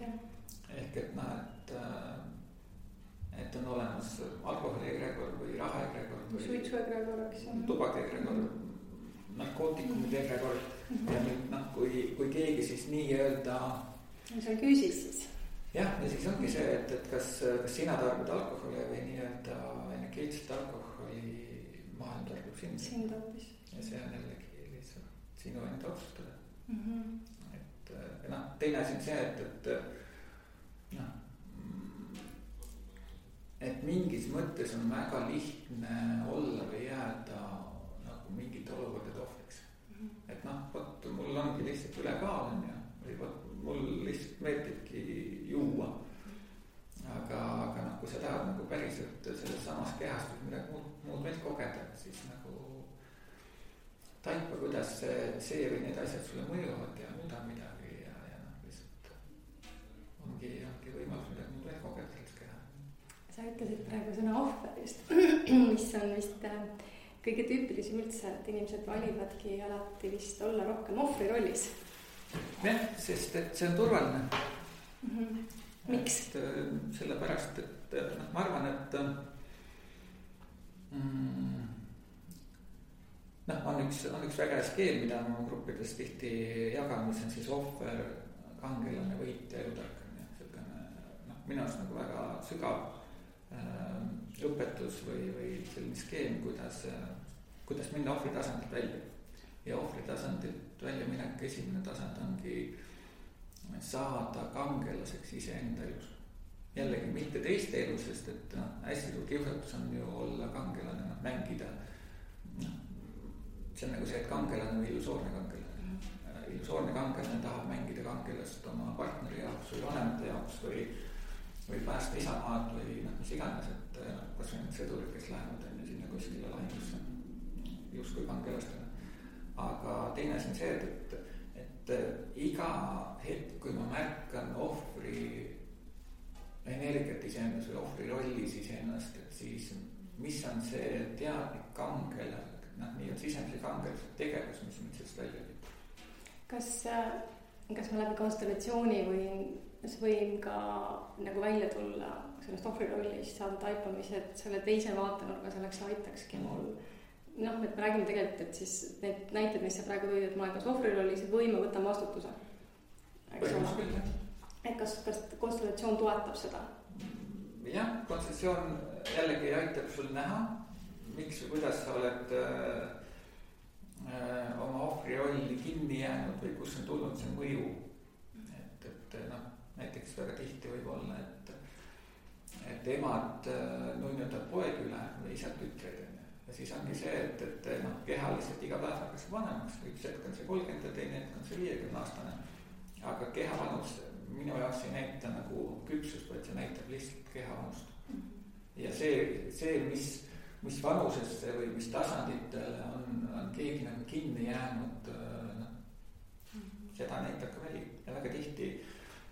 ehk et noh, et, äh, et on olemas alkoholi egregor või raha egregor või. suitsu egregor, eks ju. tubaka egregor -hmm. narkootikumide egregor mm -hmm. ja nüüd noh, kui, kui keegi siis nii-öelda see on küüsis siis. jah, ja siis ongi see, et, et kas, kas sina tarbid alkoholi või nii-öelda energeetset alkoholi, maailm tarbib sind. sind hoopis. ja see on lihtsalt sinu enda otsustada mm. -hmm. et noh, teine asi on see, et, et noh. et mingis mõttes on väga lihtne olla või jääda nagu mingite olukordade ohvriks mm. -hmm. et noh, vot mul ongi lihtsalt ülekaal on ju, või vot mul lihtsalt meeldibki juua. aga, aga noh, kui sa tahad nagu päriselt selles samas kehas midagi muud, muud veel kogeda, siis nagu taipa, kuidas see, see või need asjad sulle mõjuvad ja muuda midagi ja, ja noh, lihtsalt ongi, ongi võimalus midagi muud veel kogeda selles kehas. sa ütlesid praegu sõna ohver just, mis on vist äh, kõige tüüpilisem üldse, et inimesed valivadki alati vist olla rohkem ohvri rollis jah, sest et see on turvaline mm. -hmm. miks? Äh, sellepärast, et noh, ma arvan, et mm, noh, on üks, on üks väga hea skeem, mida ma gruppides tihti jagan, mis on siis ohver, kangelane, võitja, elutark on ju, siukene noh, minu arust nagu väga sügav äh, õpetus või, või selline skeem, kuidas, kuidas minna ohvri tasandilt välja ja ohvri tasandilt väljaminek, esimene tasand ongi saada kangelaseks iseenda elus. jällegi mitte teiste elus, sest et noh, hästi suur kiusatus on ju olla kangelane, noh mängida. noh, see on nagu see, et kangelane on illusoorne kangelane. -hmm. illusoorne kangelane tahab mängida kangelast oma partneri jaoks või vanemate jaoks või, või päästa isamaad või noh, mis iganes, et noh, kasvõi need sõdurid, kes lähevad on ju sinna kuskile lahingusse justkui kangelastena aga teine asi on see, et, et, et et iga hetk, kui ma märkan ohvri energiat iseendas või ohvri rollis iseennast, et siis mis on see teadlik kangel, noh, nii-öelda sisemise kangelase tegevus, mis mind sellest välja viib. kas, kas ma läbi konstellatsiooni võin, võin ka nagu välja tulla sellest ohvri rollist, saada taipamised selle teise vaatenurga selleks aitakski mul noh, et me räägime tegelikult, et siis need näited, mis sa praegu tõid, et ma olen kas ohvri rollis või ma võtan vastutuse. et kas, kas konstellatsioon toetab seda? jah, konstellatsioon jällegi aitab sul näha, miks või kuidas sa oled äh, äh, oma ohvri rolli kinni jäänud või kust on tulnud see mõju. et, et noh, näiteks väga tihti võib olla, et, et emad äh, nunnutab poeg üle või isad tütreid onju. ja siis ongi see, et, et noh, keha lihtsalt iga päev hakkas vanemaks, üks hetk on see kolmkümmend ja teine hetk on see viiekümne aastane. aga keha vanus minu jaoks ei näita nagu küpsust, vaid see näitab lihtsalt keha vanust ja see, see, mis, mis vanusesse või mis tasanditele on, on keegi nagu kinni jäänud, noh. seda näitab ka väli ja väga tihti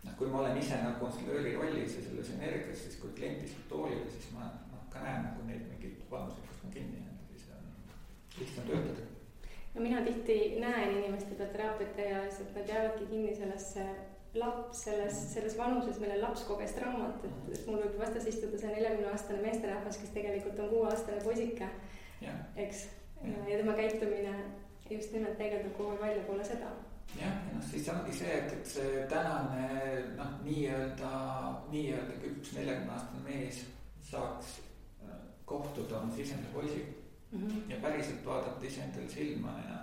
noh, kui ma olen ise nagu konsulööri rollis ja selles energias, siis kui klient istub toolile, siis ma noh, ka näen nagu neid mingeid vanuseid, kus ma kinni jään, siis on lihtsam töötada. no mina tihti näen inimeste pealt teraapiate eas, et nad jäävadki kinni sellesse laps selles, selles vanuses, millel laps koges traumat, et, et mul võib vastas istuda see neljakümne aastane meesterahvas, kes tegelikult on kuueaastane poisike, eks. ja, ja tema käitumine just nimelt peegeldub kogu aeg väljapoole seda. jah, ja noh, siis ongi see, et, et see tänane noh, nii-öelda, nii-öelda küps neljakümne aastane mees saaks äh, kohtuda oma sisemise poisiga mm -hmm. ja päriselt vaadata iseendale silma ja,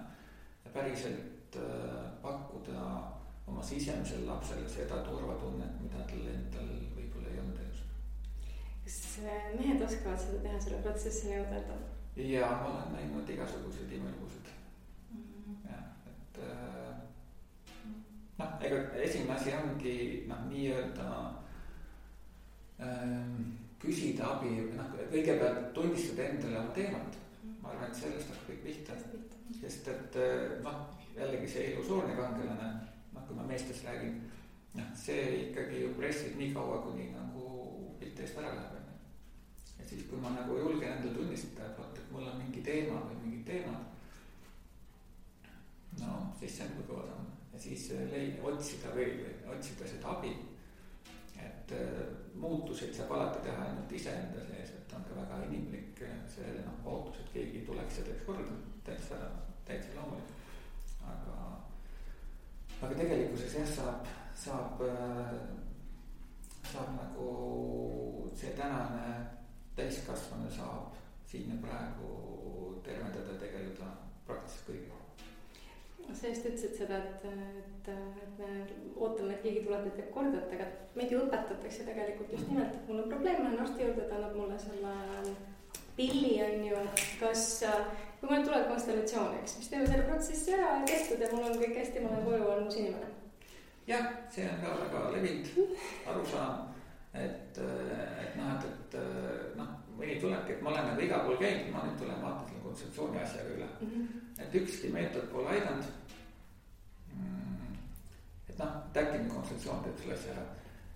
ja päriselt äh, pakkuda oma sisemisele lapsele seda turvatunnet, mida tal endal võib-olla ei olnud elus. kas mehed oskavad seda teha, selle protsessini jõuda? ja ma olen näinud igasuguseid imelugusid mm. -hmm. jah, et äh, noh, ega esimene asi ongi noh, nii-öelda ähm, küsida abi, noh kõigepealt tunnistada endale oma teemat. ma arvan, et sellest hakkab kõik pihta, sest et äh, noh, jällegi see illusoorne kangelane kui ma meestest räägin, noh, see ikkagi ju pressib nii kaua, kuni nagu pilt eest ära läheb, onju. ja siis, kui ma nagu julgen endale tunnistada, et vot, et mul on mingi teema või mingid teemad. no siis see on nagu kõva samm ja siis leida, otsida või, või otsida seda abi. et äh, muutuseid saab alati teha ainult iseenda sees, et on ka väga inimlik see noh, ootus, et keegi tuleks ja teeks korda, täitsa, täitsa loomulik. aga aga tegelikkuses jah, saab, saab, äh, saab nagu see tänane täiskasvanu saab siin ja praegu tervendada, tegeleda praktiliselt kõigega sa just ütlesid seda, et, et, et me ootame, et keegi tuleb ja teeb korda, et aga meid ju õpetatakse tegelikult just nimelt, et mul on probleem, lähen arsti juurde, ta annab mulle selle pilli, on ju, kas, kui mul tuleb konstellatsioon, eks, siis teeme selle protsessi ära ja tehtud ja mul on kõik hästi, ma olen koju, olen uus inimene. jah, see on ka väga levinud arusaam, et, et noh, et, et noh, mõni tulebki, et ma olen nagu igal pool käinud, ma nüüd tulen vaatan selle kontseptsiooni asjaga üle mm. -hmm. et ükski meetod pole aidanud mm,. et noh, et äkki nüüd kontseptsioon teeb selle asja ära.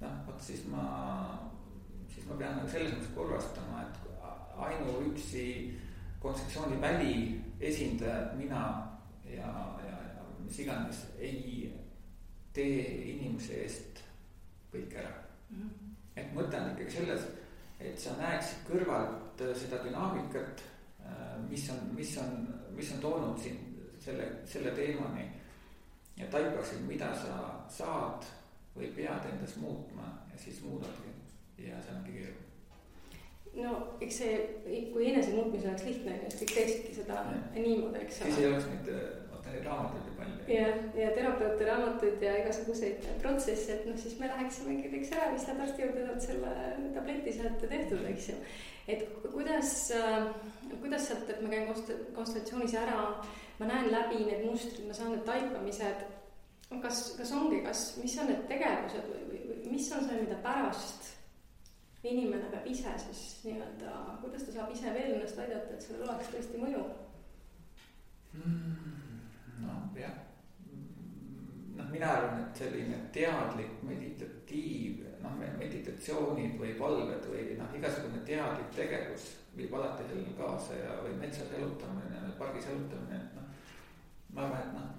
noh, vot siis ma, siis ma pean nagu selles mõttes kurvastama, et ainuüksi kontseptsiooni väli esindajad, mina ja, ja, ja mis iganes ei tee inimese eest kõik ära mm. -hmm. et mõte on ikkagi selles, et sa näeksid kõrvalt seda dünaamikat, äh, mis on, mis on, mis on toonud sind selle, selle teemani. ja taipaksid, mida sa saad või pead endas muutma ja siis muudadki ja see ongi keeruline no eks see, kui enesemuutmine oleks lihtne, siis kõik teeksidki seda ja. niimoodi, eks ole. siis ei oleks neid, vaata neid raamatuid ju palju. ja, ja terapeute raamatuid ja igasuguseid protsesse, et noh, siis me läheksimegi, teeks ära, vist lähed arsti juurde, saad selle tableti sealt tehtud, eks ju. et kuidas, kuidas sealt, et ma käin konsultatsioonis ära, ma näen läbi need mustrid, ma saan need taipamised. kas, kas ongi, kas, mis on need tegevused või, või mis on see, mida pärast inimene peab ise siis nii-öelda, kuidas ta saab ise veel ennast aidata, et sellel oleks tõesti mõju mm,? noh, jah. et selline teadlik meditatiiv, noh, meditatsioonid või palved või noh, igasugune teadlik tegevus viib alati sellele kaasa ja, või metsas elutamine, pargis elutamine, et noh. ma arvan, et noh,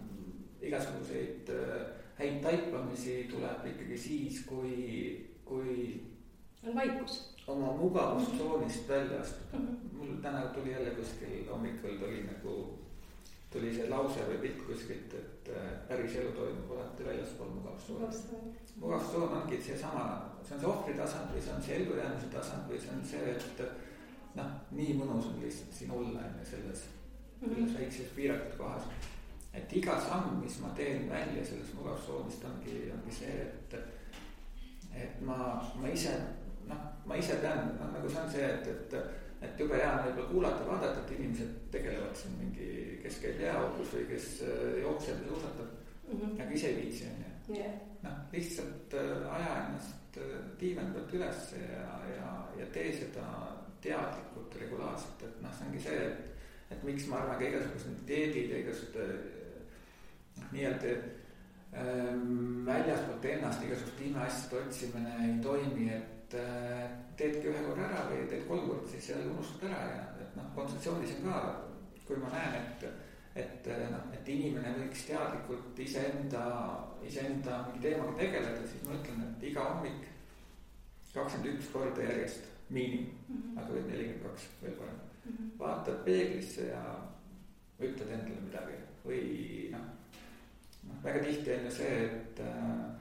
igasuguseid äh, häid taipamisi tuleb ikkagi siis, kui, kui. On vaikus. oma mugavustsoonist välja astuda mm. -hmm. mul täna tuli jälle kuskil hommikul tuli nagu tuli see lause või pilt kuskilt, et äh, päris elu toimub alati väljaspool mugavustsooni. mugavustsoon ongi seesama, see on see ohvri tasand või see on see ellujäämise tasand või see on see, et noh, nii mõnus on lihtsalt siin olla on ju selles mm, -hmm. selles väikses piiratud kohas. et iga samm, mis ma teen välja sellest mugavustsoonist ongi, ongi see, et, et ma, ma ise noh, ma ise pean, noh nagu see on see, et, et et jube hea on võib-olla kuulata, vaadata, et inimesed tegelevad siin mingi, kes käib jääaugus või kes äh, jookseb ja suusatab mm. -hmm. aga ise ei viitsi, on ju. noh, lihtsalt äh, aja ennast äh, diivani pealt ülesse ja, ja, ja tee seda teadlikult, regulaarselt, et noh, see ongi see, et. et miks ma arvan ka igasugused dieedid ja igasugused nii-öelda väljaspoolt ennast igasuguste imeasjade otsimine ei toimi, et et äh, teedki ühe korra ära või teed kolm korda, siis jälle unustad ära ja et noh, kontseptsioonis on ka, kui ma näen, et, et äh, noh, et inimene võiks teadlikult iseenda, iseenda mingi teemaga tegeleda, siis ma ütlen, et iga hommik kakskümmend üks korda järjest miinimum mm, -hmm. aga võib nelikümmend kaks veel parem mm. -hmm. vaatad peeglisse ja ütled endale midagi või noh, noh väga tihti on ju see, et äh,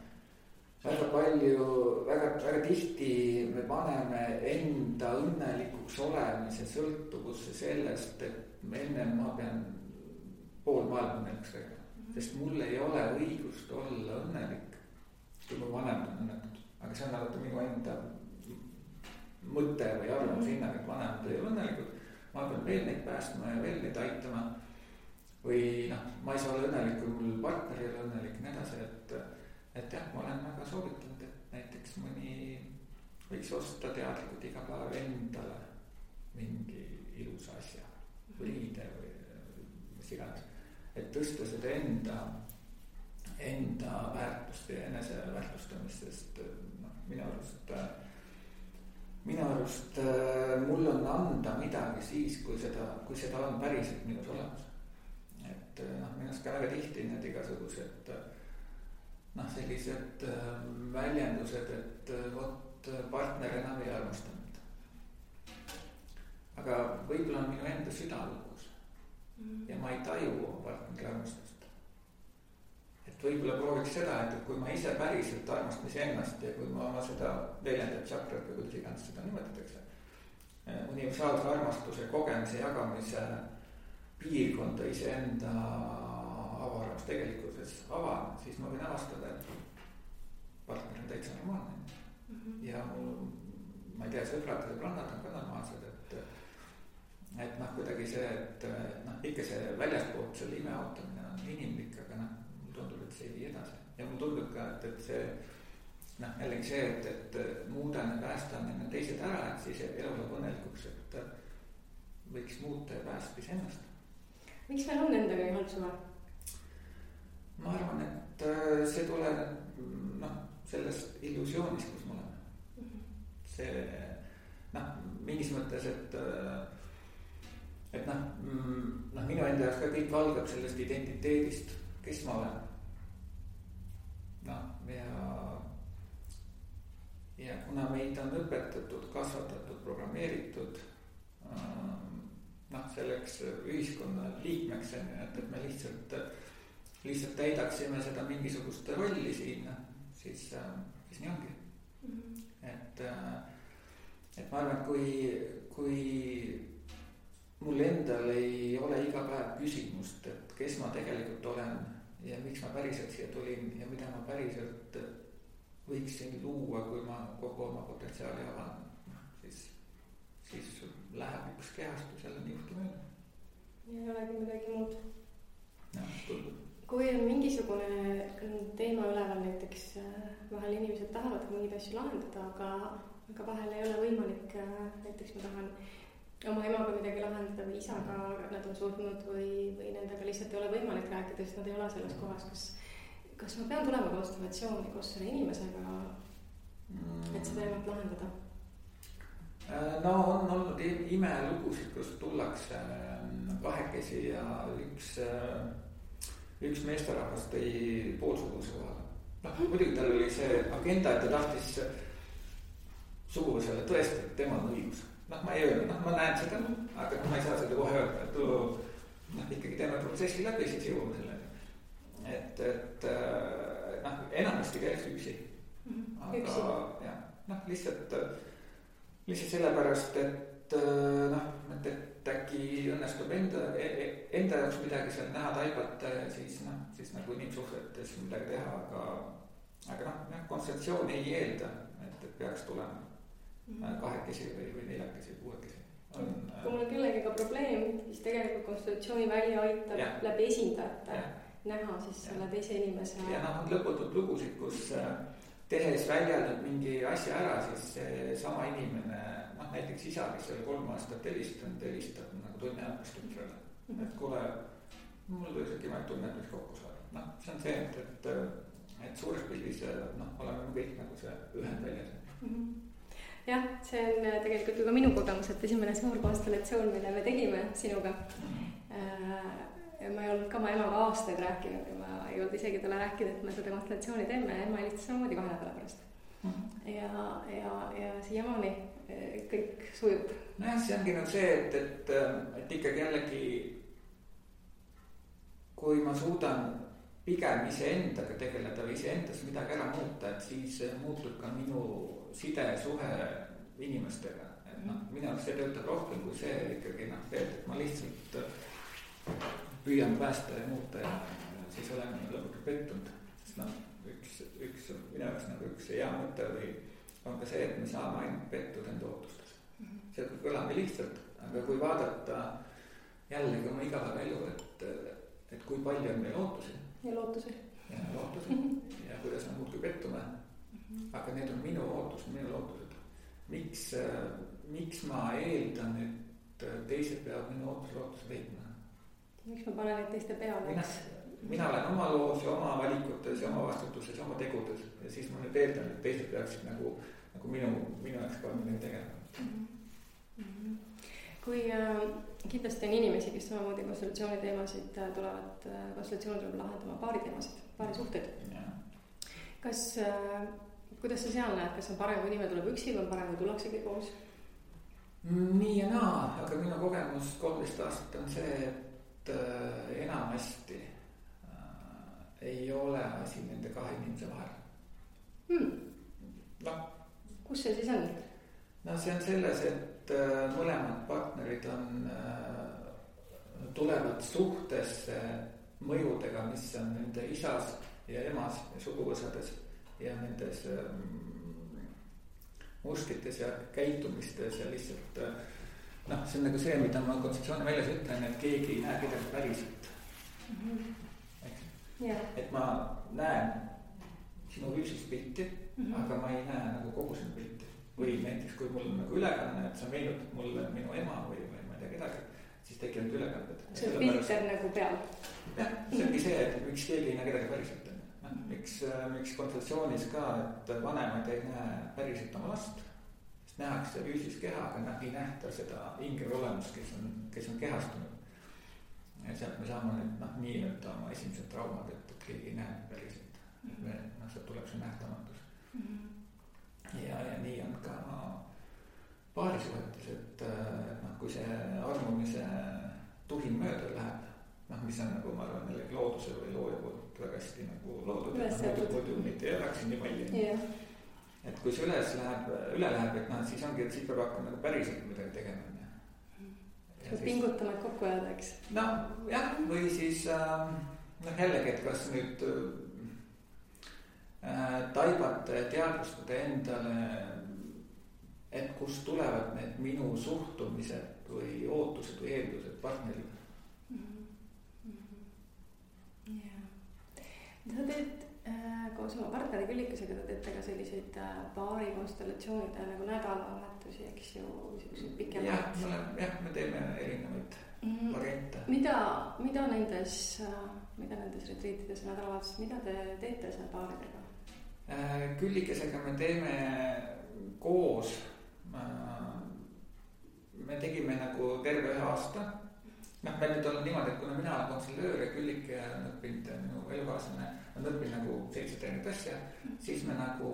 väga palju, väga, väga tihti me paneme enda õnnelikuks olemise sõltuvusse sellest, et ennem ma pean pool maailma õnnelikuks tegema. sest mul ei ole õigust olla õnnelik, kui mu vanemad on õnnelikud. aga see on alati minu enda mõte või arvamus, hinnang, et vanemad ei ole õnnelikud. ma pean veel neid päästma ja veel neid aitama. või noh, ma ei saa olla õnnelik, kui mul partner ei ole õnnelik ja nii edasi, et et jah, ma olen väga soovitanud, et näiteks mõni võiks osta teadlikult iga päev endale mingi ilusa asja riide või mis iganes. et tõsta seda enda, enda väärtust ja eneseväärtustamist, sest noh, minu arust, minu arust mul on anda midagi siis, kui seda, kui seda on päriselt minus olemas. et noh, minu arust ka väga tihti need igasugused äh, noh, sellised äh, väljendused, et äh, vot äh, partner enam ei armasta mind. aga võib-olla on minu enda süda lukus mm. ja ma ei taju oma partneri armastust. et võib-olla prooviks seda, et kui ma ise päriselt armastan iseennast ja kui ma oma seda neljandat tsakrat või kuidas iganes seda nimetatakse. universaalse armastuse kogemise jagamise piirkonda iseenda avaras tegelikkuses avan, siis ma võin avastada, et partner on täitsa normaalne mm. -hmm. ja mul, ma ei tea, sõbrad ja sõbrannad on ka normaalsed, et. et noh, kuidagi see, et noh, ikka see väljaspoolt selle ime ootamine on inimlik, aga noh, mulle tundub, et see ei vii edasi ja mulle tundub ka, et, et see. noh, jällegi see, et, et muudan ja päästan enne teised ära, et siis elu läheb õnnelikuks, et võiks muuta ja päästa iseennast. miks meil on endaga nii halb suhe? Ma arvan, et äh, see tuleneb noh, sellest illusioonist, kus me oleme. see noh, mingis mõttes, et, äh, et noh, mm, noh, minu enda jaoks ka kõik algab sellest identiteedist, kes ma olen. noh, ja, ja kuna meid on õpetatud, kasvatatud, programmeeritud ähm, noh, selleks ühiskonna liikmeks on ju, et, et me lihtsalt lihtsalt täidaksime seda mingisugust rolli siin, siis, siis nii ongi mm. -hmm. et, et ma arvan, et kui, kui mul endal ei ole iga päev küsimust, et kes ma tegelikult olen ja miks ma päriselt siia tulin ja mida ma päriselt võiksin luua, kui ma kogu oma potentsiaali avan, noh siis, siis läheb üks kehastus jälle niuhti mööda. ei olegi midagi muud. jah, tundub kui on mingisugune teema üleval, näiteks äh, vahel inimesed tahavad ka mingeid asju lahendada, aga, aga vahel ei ole võimalik, äh, näiteks ma tahan oma emaga midagi lahendada või isaga, nad on surnud või, või nendega lihtsalt ei ole võimalik rääkida, sest nad ei ole selles kohas, kus kas ma pean tulema konstellatsiooni koos selle inimesega, et seda teemat lahendada? Äh, no on olnud imelugusid, kus tullakse ähm, kahekesi ja üks, äh, üks meesterahvas tõi poolsuguvõsa kohale. noh, muidugi tal oli see agenda, et ta tahtis suguvõsale tõestada, et temal on õigus. noh, ma ei öelnud, noh, ma näen seda, aga ma ei saa seda kohe öelda, et noh, ikkagi teeme protsessi läbi, siis jõuame selleni. et, et äh, noh, enamasti käiakse üksi. Mhm. aga jah, noh, lihtsalt lihtsalt sellepärast, et äh, noh, et, et äkki õnnestub enda, e, e, enda jaoks midagi seal näha, taibata ja siis noh, siis nagu inimsuhetes midagi teha, aga. aga noh, jah, kontseptsioon ei eelda, et, et peaks tulema mm -hmm. kahekesi või, või neljakesi, kuuekesi. kui mul on kellegagi probleem, siis tegelikult konstellatsiooni välja aitab ja. läbi esindajate ja. näha siis selle teise inimese. ja noh, on lõputult lugusid, kus äh, tehes väljendab mingi asja ära, siis seesama inimene, noh näiteks isa, kes oli kolm aastat helistanud, helistab nagu tunni pärast tütrele. et kuule, mul tuleks äkki vaja tunnetus kokku saada, noh, see on see, et, et, et suures pildis noh, oleme me kõik nagu see ühendväljas mm. -hmm jah, see on tegelikult ju ka minu kogemus, et esimene suur konstellatsioon, mille me tegime sinuga. -hmm. Äh, ma ei olnud ka oma emaga aastaid rääkinud ja ma ei olnud isegi talle rääkinud, et me seda konstellatsiooni teeme ema helistas samamoodi kahe nädala pärast. -hmm. ja, ja, ja siiamaani kõik sujub. nojah, see ongi nagu see, et, et, et ikkagi jällegi. kui ma suudan pigem iseendaga tegeleda või iseendas midagi ära muuta, et siis muutub ka minu side, suhe inimestega. et noh, minu arust see töötab rohkem kui see ikkagi noh, et ma lihtsalt püüan päästa ja muuta ja siis olen lõpuks pettunud. sest noh, üks, üks minu jaoks nagu üks hea mõte või on ka see, et me saame ainult pettuda enda ootustes see kõlab nii lihtsalt, aga kui vaadata jällegi oma igapäevaelu, et, et kui palju on meil ootusi. ja lootusi. ja lootusi ja kuidas me muudkui pettume. -hmm. aga need on minu ootused, minu lootused. miks, miks ma eeldan, et teised peavad minu ootusi, lootusi täitma? miks ma panen neid teiste peale, mina olen oma loos ja oma valikutes ja oma vastutuses ja oma tegudes ja siis ma nüüd eeldan, et teised peaksid nagu, nagu minu, minu jaoks ka midagi tegema mm. -hmm. kui äh, kindlasti on inimesi, kes samamoodi konstellatsiooni teemasid äh, tulevad äh,, konstellatsioon tuleb lahendama paari teemasid, paari suhteid. kas äh,, kuidas sa seal näed, kas on parem, kui inimene tuleb üksi või on parem, kui tullaksegi koos? nii ja naa, aga minu kogemus kolmteist aastat on see, et äh, enamasti ei ole asi nende kahe inimese vahel hmm.. noh. Kus see siis on? no see on selles, et äh, mõlemad partnerid on äh,, tulevad suhtesse mõjudega, mis on nende isas ja emas ja suguvõsades ja nendes äh, mustrites ja käitumistes ja lihtsalt äh, noh, see on nagu see, mida ma kontseptsiooni väljas ütlen, et keegi ei näe kedagi päriselt mm. -hmm et ma näen sinu füüsilist pilti -hmm. aga ma ei näe nagu kogu sinu pilti. või näiteks, kui mul on nagu ülekanne, et sa meenutad mulle minu ema või, või ma ei tea kedagi, siis tekivad ülekanded. see on nagu peal. jah, see ongi see, et miks keegi ei näe kedagi päriselt, on ju. noh, miks, miks konsultatsioonis ka, et vanemad ei näe päriselt oma last sest nähakse füüsilist keha, aga ei nähta seda hinge olemust, kes on, kes on kehastunud ja sealt me saame need noh, nii-öelda oma esimesed traumad, et, et keegi ei näe päriselt. et me, noh, sealt tuleb see nähtamatus. Ja, ja nii on ka paarisuhetes, et, noh, kui see armumise tuhin mööda läheb, noh, mis on nagu ma arvan, jällegi looduse või looja poolt väga hästi nagu loodud, et noh, muidu, muidu neid ei elaks nii palju. Yeah. et kui see üles läheb, üle läheb, et noh, siis ongi, et siis peab hakkama nagu päriselt midagi tegema peab pingutama, et kokku jääda, eks. nojah, või siis äh, noh, jällegi, et kas nüüd taibata ja teadvustada endale, et kust tulevad need minu suhtumised või ootused või eeldused partnerile mm. -hmm. Yeah. sa teed äh, koos oma partneri Küllikesega, te teete ka selliseid äh, paari konstellatsioonide nagu nädalavahetusi, eks ju, siukseid pikemaid. jah, me teeme erinevaid mm variante. mida, mida nendes äh, mida nendes retriitides nädalavahetusel, mida te teete seal paaridega? Äh, küllikesega me teeme koos. me tegime nagu terve ühe aasta. noh, meil nüüd on niimoodi, et kuna mina olen konsilöör ja Küllike on õppinud, minu elukaaslane on õppinud nagu seitse erinevat asja, siis me nagu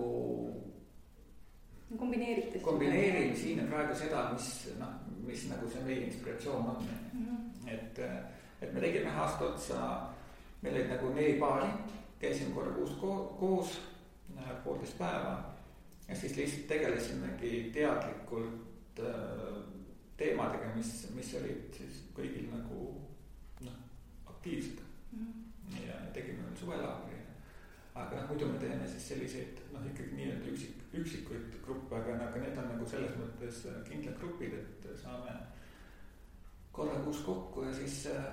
kombineerite. kombineerime siin ja praegu seda, mis noh, mis nagu see meie inspiratsioon on mm. -hmm. et, et me tegime aasta otsa, meil olid nagu neli paari, käisime korra kuus ko koos, äh, poolteist päeva. ja siis lihtsalt tegelesimegi teadlikult äh, teemadega, mis, mis olid siis kõigil nagu noh, aktiivsed mm. -hmm. ja tegime veel suvelaagri aga noh, muidu me teeme siis selliseid noh, ikkagi nii-öelda üksik, üksikuid gruppe, aga, aga need on nagu selles mõttes äh, kindlad grupid, et saame korra kuus kokku ja siis, äh,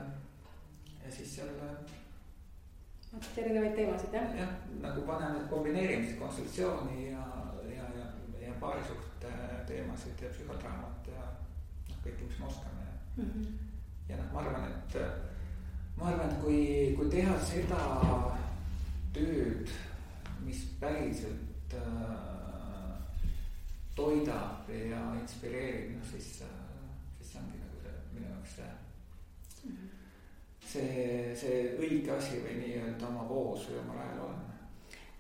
ja siis seal. Vaatad erinevaid teemasid jah? jah, nagu paneme, kombineerime siis konsultatsiooni ja, ja, ja, ja paarisuhte teemasid ja psühhodraamat ja noh, kõike, mis me oskame mm. -hmm. ja noh, ma arvan, et ma arvan, et kui, kui teha seda tööd, mis päriselt äh, toidab ja inspireerib, noh siis äh,, siis see ongi nagu see minu jaoks see mm. -hmm. see, see õige asi või nii-öelda oma voos või oma rajal olema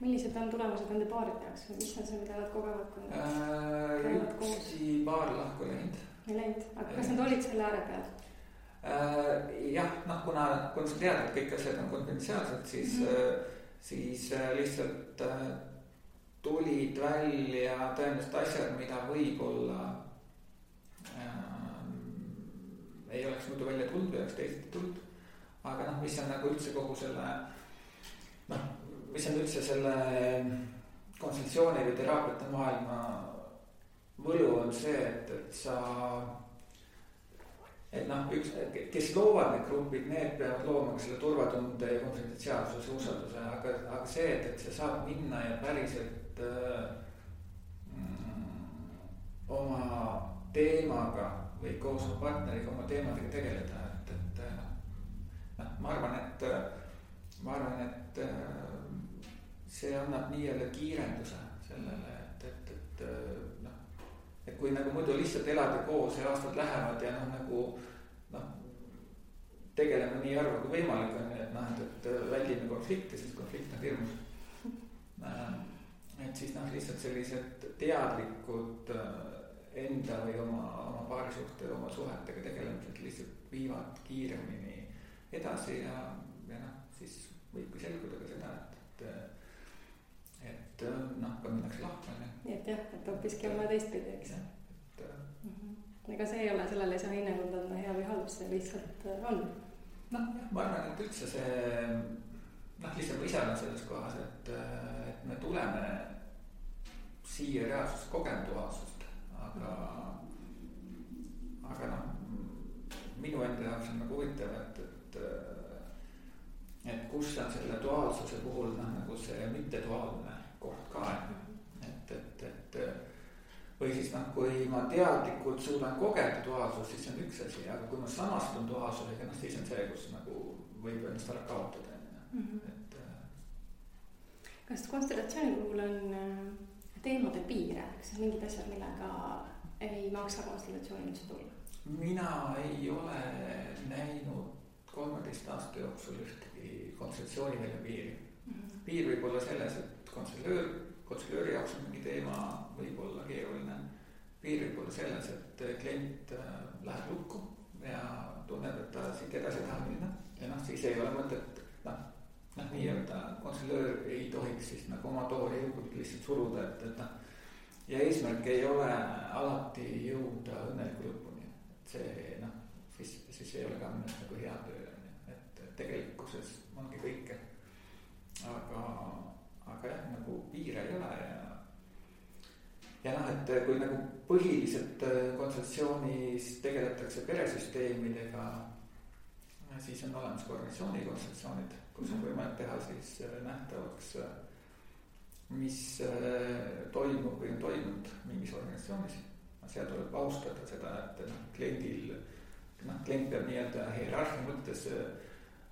millised on tulemused nende paaride jaoks või mis on see, mida nad kogevad, kui nad äh, käivad koos? ükski paar lahku läinud. ei läinud, aga kas nad olid selle ääre peal? Äh, jah, noh, kuna, kuna sa tead, et kõik asjad on konfidentsiaalsed, siis mm, -hmm siis lihtsalt tulid välja tõenäoliselt asjad, mida võib-olla äh, ei oleks muidu välja tulnud või oleks teisiti tulnud. Aga noh, mis on nagu üldse kogu selle noh, mis on üldse selle konsultatsiooni või teraapiate maailma võlu on see, et, et sa et noh, üks, kes loovad need grupid, need peavad looma ka selle turvatunde ja konfidentsiaalsuse, usalduse, aga, aga see, et, et sa saad minna ja päriselt äh, mm, oma teemaga või koos oma partneriga oma teemadega tegeleda, et, et noh. Ma arvan, et, ma arvan, et äh, see annab nii-öelda kiirenduse sellele, et, et, et noh et kui nagu muidu lihtsalt elada koos ja aastad lähevad ja noh, nagu noh. tegeleme nii harva kui võimalik on ju, et noh, et, et väldime konflikte, sest konflikt on hirmus. Äh, et siis noh, lihtsalt sellised teadlikud äh, enda või oma, oma paarisuhte, oma suhetega tegelemised lihtsalt viivad kiiremini edasi ja, ja noh, siis võibki selguda ka seda, et, et et äh, noh, ka minnakse lahku on ju. nii et jah, et hoopiski on vaja teistpidi, eks. et mm. -hmm. ega see ei ole, sellele ei saa hinnangut anda hea või halb, see lihtsalt äh, on. noh, jah, ma arvan, et üldse see noh, lihtsalt ma ise olen selles kohas, et, äh, et me tuleme siia reaalsust kogema duaalsust, aga, aga noh, minu enda jaoks on nagu huvitav, et, et et kus on selle duaalsuse puhul noh, nagu see mitteduaalne koht ka, et, et, et, et või siis noh, kui ma teadlikult suudan kogeda duaalsust, siis see on üks asi, aga kui ma samastun duaalsusega, noh siis on see, kus nagu võib ennast ära kaotada, on ju, et. Äh, kas konstellatsiooni puhul on äh, teemade piire, kas on mingid asjad, millega ei maksa konstellatsiooni üldse tulla? mina ei ole näinud kolmeteist aasta jooksul ühtegi konstellatsiooni välja piiri mm. -hmm. piir võib olla selles, et konseljöör, konseljööri jaoks on mingi teema võib-olla keeruline. piir võib olla selles, et klient äh, läheb lukku ja tunneb, et ta siit edasi ei taha minna ja noh, siis ei ole mõtet noh, noh, nii-öelda konseljöör ei tohiks siis nagu oma tooli jõudu lihtsalt suruda, et, et noh. ja eesmärk ei ole alati jõuda õnneliku lõpuni, et see noh, siis, siis ei ole ka minu arust nagu hea töö et tegelikkuses ongi kõike. aga aga jah, nagu piire ei ole ja. ja noh, et kui nagu põhiliselt äh, kontseptsioonis tegeletakse peresüsteemidega. siis on olemas ka organisatsiooni kontseptsioonid, kus on võimalik teha siis äh, nähtavaks. Äh, mis toimub või on toimunud mingis organisatsioonis. seal tuleb austada seda, et noh, kliendil, noh, klient peab nii-öelda hierarhia mõttes äh,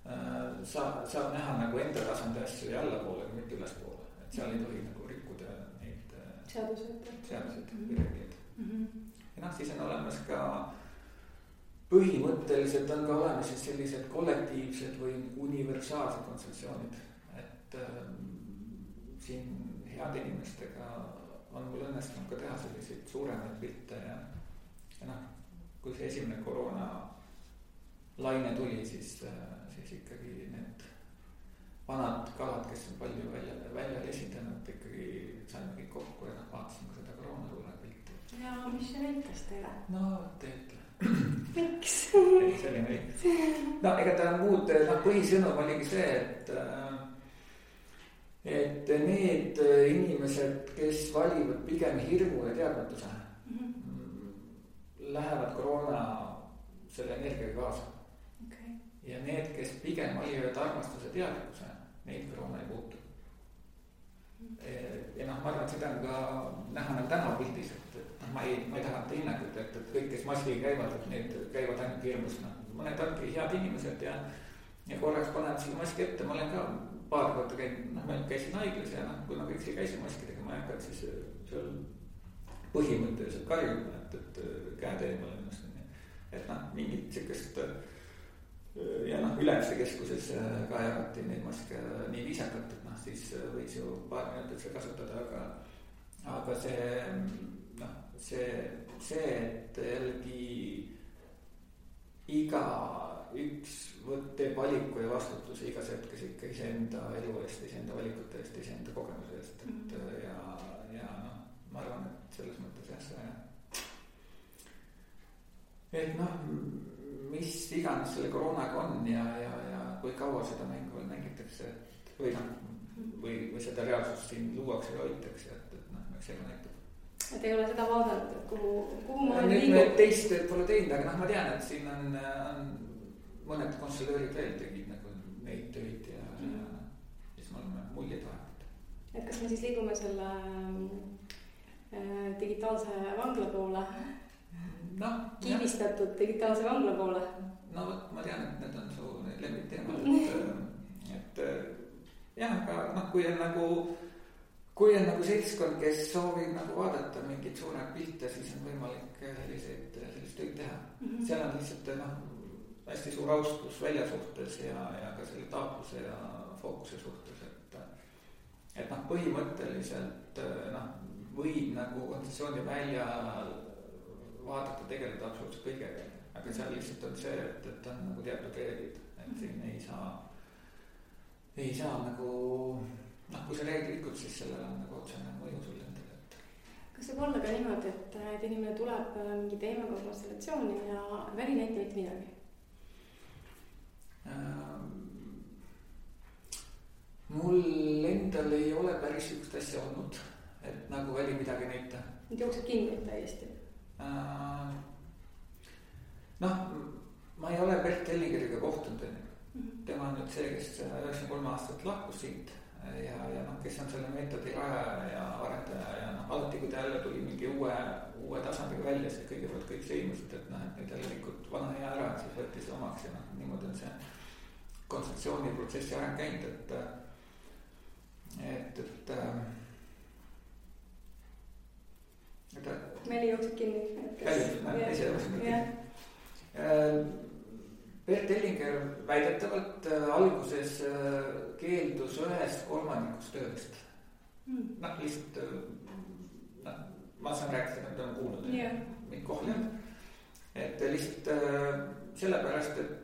saab, saab näha nagu enda tasandi asju ja allapoole, mitte ülespoole, et seal ei tohi nagu rikkuda neid äh, seaduseid. seaduseid Mhm. või reegleid mm. -hmm. ja noh, siis on olemas ka põhimõtteliselt on ka olemas siis sellised kollektiivsed või universaalsed kontsessioonid, et ähm, siin heade inimestega on mul õnnestunud ka teha selliseid suuremaid pilte ja, ja noh, kui see esimene koroona laine tuli, siis, siis ikkagi need vanad kalad, kes on palju välja, välja esindanud, ikkagi saime kõik kokku ja noh, vaatasime seda koroonatule pilti. ja mis see näitas teile? no teed miks? selline õigus. no ega ta muud, noh põhisõnum oligi see, et äh, et need inimesed, kes valivad pigem hirmu ja teadmatuse mm, -hmm. lähevad koroona selle energiaga kaasa. Ja need, kes pigem valivad armastuse teadlikkuse, neid koroona ei puutu. ja noh, ma arvan, et seda on ka näha nagu tänavapildis, et, et noh, ma ei, ma ei taha anda hinnangut, et, et kõik, kes maskiga käivad, et need käivad ainult hirmus, noh, mõned ongi head inimesed ja. ja korraks panevad selle maski ette, ma olen ka paar korda käinud, noh, ma käisin haiglas ja noh, kuna kõik siia käisid maskidega, ma ei hakanud siis seal põhimõtteliselt karjuma, et, et käed eemale ennast onju. et noh, mingit siukest ja noh, Ülemiste keskuses ka jagati neid maske nii viisakalt, et noh, siis võiks ju paar minutit seda kasutada, aga. aga see noh, see, see, et jällegi igaüks teeb valiku ja vastutuse igas hetkes ikka iseenda elu eest, iseenda valikute eest, iseenda kogemuse eest, et -hmm. ja, ja noh, ma arvan, et selles mõttes jah, see. et noh, mis iganes selle koroonaga on ja, ja, ja kui kaua seda mängu veel mängitakse, või noh, või, või seda reaalsust siin luuakse ja hoitakse, et, et noh, eks elu näitab et ei ole seda vaadanud, et kuhu, kuhu maailm liigub? teist tööd pole teinud, aga noh, ma tean, et siin on, on mõned konsulöörid veel tegid nagu neid töid ja mm, ja siis me oleme muljeid vahetanud. et kas me siis liigume selle äh, digitaalse vangla poole? Noh. kiibistatud digitaalse vangla poole? no vot, ma tean, et need on su need lemmikteemad, et, et jah, aga noh, kui on nagu kui on nagu seltskond, kes soovib nagu vaadata mingeid suuremaid pilte, siis on võimalik selliseid, sellist tööd teha mm. -hmm. seal on lihtsalt noh, hästi suur austus välja suhtes ja, ja ka selle taotluse ja fookuse suhtes, et. et noh, põhimõtteliselt noh, võib nagu kontsessiooni välja vaadata, tegeleda absoluutselt kõigega. aga seal lihtsalt on see, et, et on nagu teatud reeglid, et siin ei saa, ei saa nagu noh, kui sa reegli rikud, siis sellel on nagu otsene mõju sulle endale, et. kas võib olla ka niimoodi, et, et inimene tuleb mingi teemaga konstellatsiooni ja väli ei näita mitte midagi ähm,? mul endal ei ole päris sihukest asja olnud, et nagu väli midagi näita. jookseb kinni täiesti äh,? Noh, ma ei ole Bert Hellingeriga kohtunud, onju. Mhm. tema on nüüd see, kes üheksakümne kolme aastat lahkus siit ja, ja noh, kes on selle meetodi rajaja ja arendaja ja noh, alati kui ta jälle tuli mingi uue, uue tasandiga välja, siis kõigepealt kõik sõimusid, et noh, et nüüd jälle likud vana hea ära, siis võttis omaks ja noh, niimoodi on see kontseptsiooniprotsessi areng käinud, et. et, et. et. Meli jookseb kinni. ise jookseb kinni. Bert Hellinger väidetavalt äh, alguses äh, keeldus ühest kolmandikust tööst mm.. noh, lihtsalt äh, noh, ma saan rääkida, nad on kuulnud yeah. mind kohljalt. et lihtsalt äh, sellepärast, et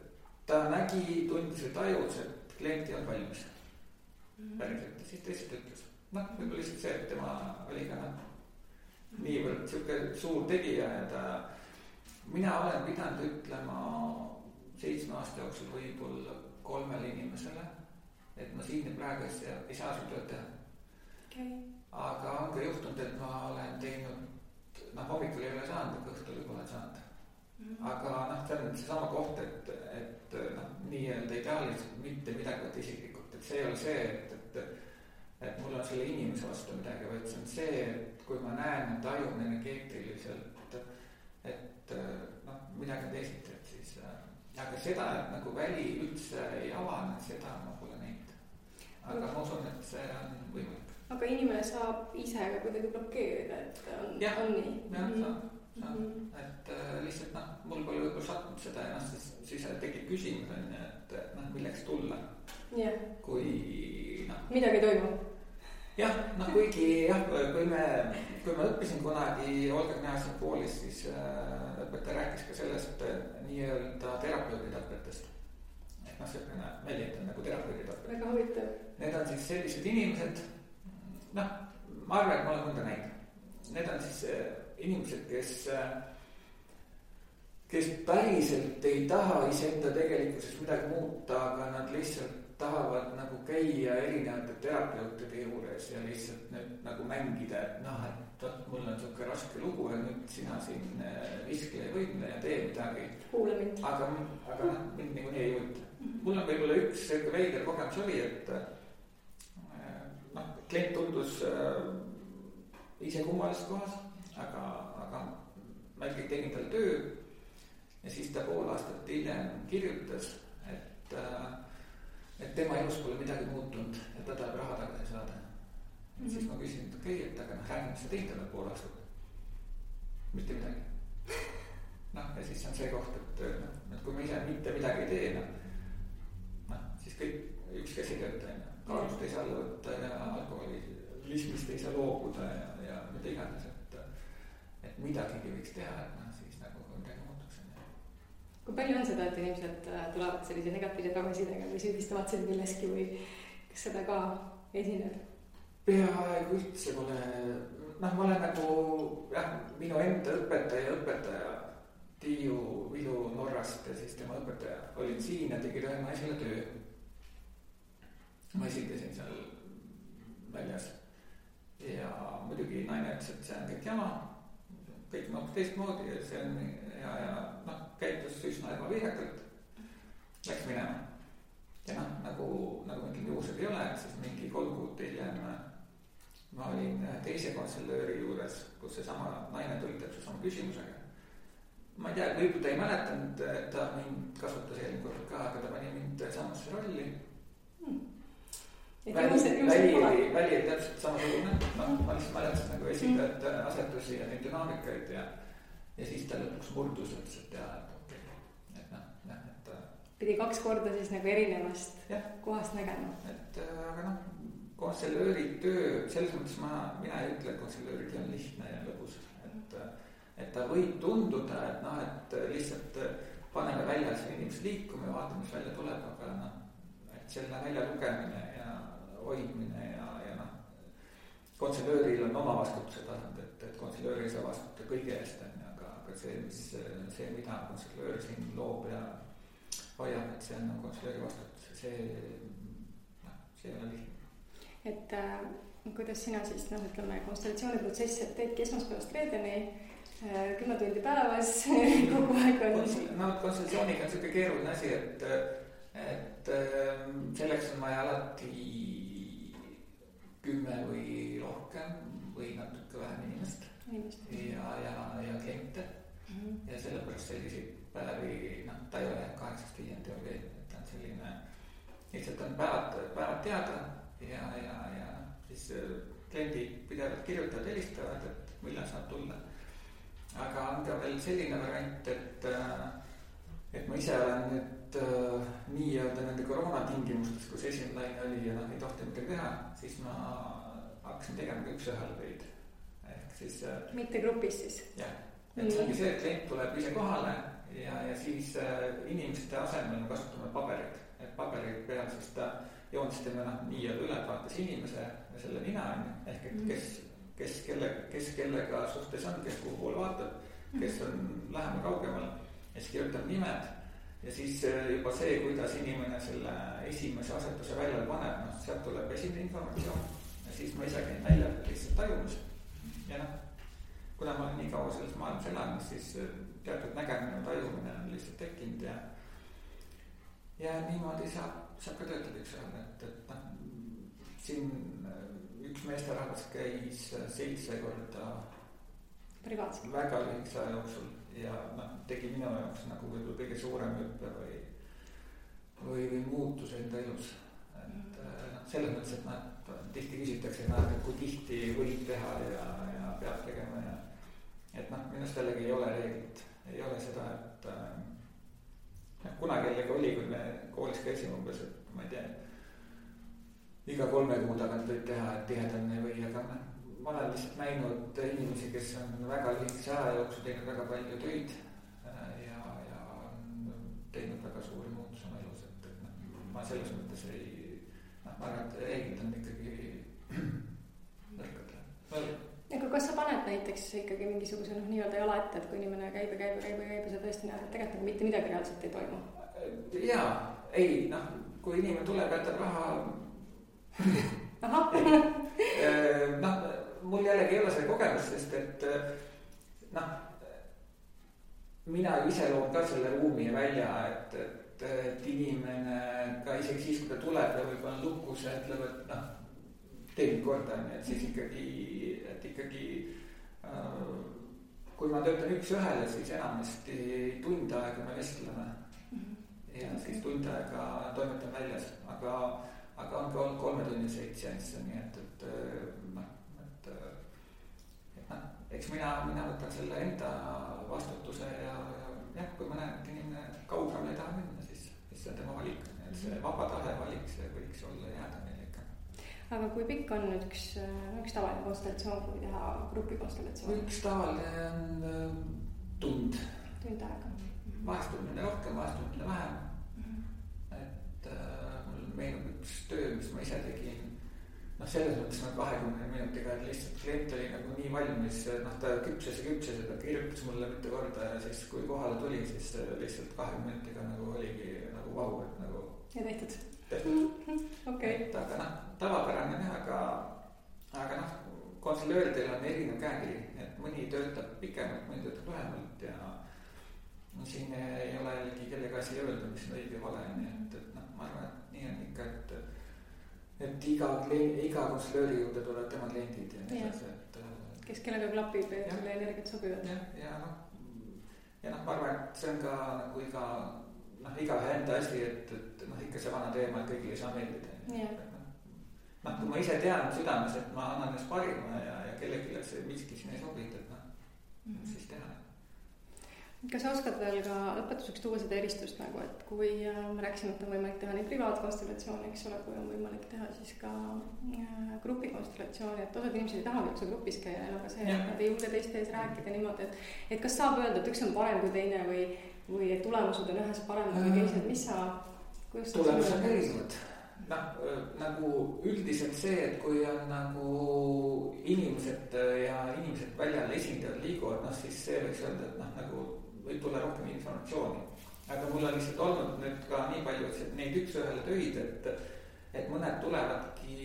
ta nägi, tundis või tajus, et klient ei olnud valmis mm.. päriselt, siis ta lihtsalt ütles, noh, võib-olla lihtsalt see, et tema oli ka noh, niivõrd sihuke suur tegija ja ta, mina olen pidanud ütlema seitsme aasta jooksul võib-olla kolmele inimesele, et ma siin ja praegu ei ei saa su tööd teha okay.. aga on ka juhtunud, et ma olen teinud, noh hommikul ei ole saanud, aga õhtul juba olen saanud mm. -hmm. aga noh, see on seesama koht, et, et noh, nii-öelda ideaalis mitte midagi isiklikult, et see ei ole see, et, et. Et mul on selle inimese vastu midagi, vaid see on see, et kui ma näen ja tajun energeetiliselt, et noh, midagi on teisiti, et siis aga seda, et nagu väli üldse ei avane, seda ma pole näinud. aga ma usun, et see on võimalik. aga inimene saab ise ka kuidagi blokeerida, et on, on nii? jah, saab, saab mm, -hmm. et äh, lihtsalt noh, mul pole võib-olla sattunud seda noh, siis, siis tekib küsimus on ju, et noh, milleks tulla yeah.. kui noh. midagi ei toimu jah, noh kuigi jah, kui me, kui ma õppisin kunagi Olga Gnasin koolis, siis äh, õpetaja rääkis ka sellest äh, nii-öelda terapeuditapetest. et noh, sihukene väljend on nagu terapeuditapet. väga huvitav. Need on siis sellised inimesed, noh, ma arvan, et ma olen mõnda näinud. Need on siis äh, inimesed, kes äh, kes päriselt ei taha iseenda tegelikkuses midagi muuta, aga nad lihtsalt tahavad nagu käia erinevate terapeutide juures ja lihtsalt nüüd nagu mängida, et noh, et vot mul on sihuke raske lugu ja nüüd sina siin äh, viskle ja võimle ja tee midagi. kuula mind. aga, aga noh, mind niikuinii ei huvita. mul on võib-olla üks sihuke veider kogemus oli, et äh, noh, klient tundus äh, ise kummalises kohas, aga, aga ma ikkagi tegin talle töö. Ja siis ta pool aastat hiljem kirjutas, et äh, et tema elus pole midagi muutunud ja ta tahab raha tagasi saada mm. -hmm. siis ma küsin, et okei okay,, et aga noh, räägi, mis sa teinud oled pool aastat. mitte midagi. noh, ja siis on see koht, et noh, et kui ma ise mitte midagi ei tee, noh. noh, siis kõik, ükski asi ei tööta, on ju. kaalust ei saa võtta ja alkoholismist ei saa loobuda ja, ja mida iganes, et. et midagigi võiks teha, et noh, siis nagu midagi muutuks, on ju kui palju on seda, et inimesed äh, tulevad sellise negatiivse tagasisidega või süüdistavad sind milleski või kas seda ka esineb? peaaegu üldse pole, noh, ma olen nagu jah, minu enda õpetaja, õpetaja Tiiu Vilu Norrast ja siis tema õpetaja olid siin ja tegid ühe naisele töö. ma esitasin seal väljas ja muidugi naine ütles, et see on kõik jama, kõik hoopis teistmoodi ja see on ja, ja noh käitus üsna ebaviisakalt, läks minema. ja noh, nagu, nagu ma ütlen, juhused ei ole, siis mingi kolm kuud hiljem ma olin teise konselööri juures, kus seesama naine tuli täpselt sama küsimusega. ma ei tea, võib-olla ta ei mäletanud, et ta mind kasutas eelmine kord ka, aga ta pani mind samasse rolli. Hmm. Väli, väli, väli oli täpselt samasugune, noh, ma lihtsalt mäletasin nagu esindajate asetusi ja neid dünaamikaid ja ja siis ta lõpuks murdus, ütles, et jaa, et okei okay., et noh, jah, et. Äh, pidi kaks korda siis nagu erinevast ja. kohast nägema. et äh, aga noh, konselööri töö, selles mõttes ma, mina ei ütle, et konselööri töö on lihtne ja lõbus, et. Äh, et ta võib tunduda, et noh, et lihtsalt paneme väljas inimesed liikuma ja vaatame, mis välja tuleb, aga noh. et selle välja lugemine ja hoidmine ja, ja noh. konselööril on oma vastutuse tasand, et, et konselöör ei saa vastutada kõige eest, ju aga see, mis, see, mida konservöör siin loob ja hoiab, et see on nagu konservööri vastutus ja see, noh, see ei ole lihtne. et äh, kuidas sina siis noh, ütleme konstellatsiooniprotsessi, et teedki esmaspäevast reedeni äh, kümme tundi päevas kogu aeg on. no konstellatsiooniga on sihuke keeruline asi, et, et ähm, selleks on vaja alati kümme või rohkem või natuke vähem inimest. ja, ja, ja kliente. Ja sellepärast selliseid päevi, noh, ta ei ole kaheksast viieni teoreetiline, et ta on selline, lihtsalt on päevad, päevad teada ja, ja, ja siis äh, kliendid pidevalt kirjutavad, helistavad, et millal saab tulla. aga on ka veel selline variant, et, äh, et ma ise olen nüüd äh, nii-öelda nende koroona tingimustes, kus esimene laine oli ja noh, ei tohtinud midagi teha, siis ma hakkasin tegema ka üks-ühele tööd. ehk siis. mitte grupis siis? jah et see ongi see, et klient tuleb ise kohale ja, ja siis äh, inimeste asemel me kasutame paberit, et paberi peal siis ta joonistame noh, nii-öelda ülevaates inimese ja selle nina on ju, ehk et mhm. kes, kes kelle, kes kellega suhtes on, kes kuhu poole vaatab, kes on lähemal-kaugemal ja siis kirjutab nimed. Ja siis äh, juba see, kuidas inimene selle esimese asetuse välja paneb, noh, sealt tuleb esimene informatsioon. Ja siis ma ise käin välja lihtsalt tajumas. Ja noh kuna ma olen nii kaua selles maailmas elanud, siis äh, teatud nägemine, tajumine on lihtsalt tekkinud ja. ja niimoodi saab, saab ka töötada üks-ühele, et, et noh, siin äh, üks meesterahvas käis äh, seitse korda privaatselt. väga lühikese aja jooksul ja noh, tegi minu jaoks nagu võib-olla kõige suurem hüppe või, või, või muutus enda elus. et Mhm. noh, selles mõttes, et noh, tihti küsitakse, noh, et kui tihti võib teha ja, ja peab tegema ja. Et noh, minu arust jällegi ei ole reeglit, ei ole seda, et äh, noh, kunagi jällegi oli, kui me koolis käisime umbes, et ma ei tea. iga kolme kuu tagant võib teha, tihedamini või, aga noh, ma olen lihtsalt näinud inimesi, kes on väga lühikese aja jooksul teinud väga palju töid. äh, ja, ja on teinud väga suuri muutusi oma elus, et, et noh, ma selles mõttes ei, noh, ma arvan, et reeglid on ikkagi kas sa paned näiteks ikkagi mingisuguse noh, nii-öelda jala ette, et kui inimene käib ja käib ja käib ja käib ja sa tõesti näed, et tegelikult nagu mitte midagi reaalselt ei toimu? jaa, ei noh, kui inimene tuleb, jätab raha ahah, noh, mul jällegi ei ole seda kogemust, sest et noh, mina ju ise loon ka selle ruumi välja, et, et, et inimene ka isegi siis, kui ta tuleb ja võib-olla on lukus ja ütleb, et noh, tee mind korda, on ju, et siis ikkagi, et ikkagi äh, kui ma töötan üks-ühele, siis enamasti tund aega me vestleme. Ja siis tund aega toimetan väljas, aga, aga on ka olnud kolmetunniseid seansse, nii et, et noh, et, et noh, eks mina, mina võtan selle enda vastutuse ja, ja jah, kui ma näen, et inimene kaugemale ei taha minna, siis, siis see on tema valik, et see vaba tahe valik, see võiks olla jääda. Aga kui pikk on üks, üks tavaline konstellatsioon, kui teha grupikonstellatsioon? üks tavaline on äh, tund, tund aega. vahest tundmine rohkem, vahest tundmine vähem et äh, mul meenub üks töö, mis ma ise tegin. noh, selles mõttes nagu kahekümne minutiga, lihtsalt klient oli nagu nii valmis, noh, ta küpses ja küpses ja ta kirjutas mulle mitu korda ja siis, kui kohale tuli, siis lihtsalt kahekümne minutiga nagu oligi nagu vau, et nagu. ja tehtud. Tehtud okei. et aga noh, tavapärane jah, aga, aga noh, konsulööridel on erinev käekiri, et mõni töötab pikemalt, mõni töötab lühemalt ja no siin ei ole jällegi kellegi asi öelda, mis on õige vale, nii et, et noh, ma arvan, et nii on ikka, et. et iga klient, iga konsulööri juurde tulevad tema kliendid ja nii edasi, et. kes kellega klapib ja kelle energiat sobivad. jah, ja noh, ja noh, ma arvan, et see on ka nagu iga noh, igaühe enda asi, et, et noh, ikka see vana teema, et kõigile ei saa meeldida. noh, kui ma ise tean südames, et ma annan endast parima ja, ja kellelegi see miski siin ei sobi, et noh mm -hmm. siis teha kas sa oskad veel ka lõpetuseks tuua seda eristust nagu, et kui äh, me rääkisime, et on võimalik teha nii privaatkonstellatsioone, eks ole, kui on võimalik teha siis ka äh, grupikonstellatsiooni, et osad inimesed ei tahagi üldse grupis käia, on ka see, et nad ei julge teiste ees rääkida niimoodi, et. et kas saab öelda, et üks on parem kui teine või, või et tulemused on ühes paremad või teised, mis sa. tulemused on erinevad noh, nagu üldiselt see, et kui on nagu inimesed ja inimesed väljal esindajad liiguvad, noh siis see võiks öelda, et noh, nagu võib tulla rohkem informatsiooni. aga mul on lihtsalt olnud nüüd ka nii palju neid üks-ühele töid, et, et mõned tulevadki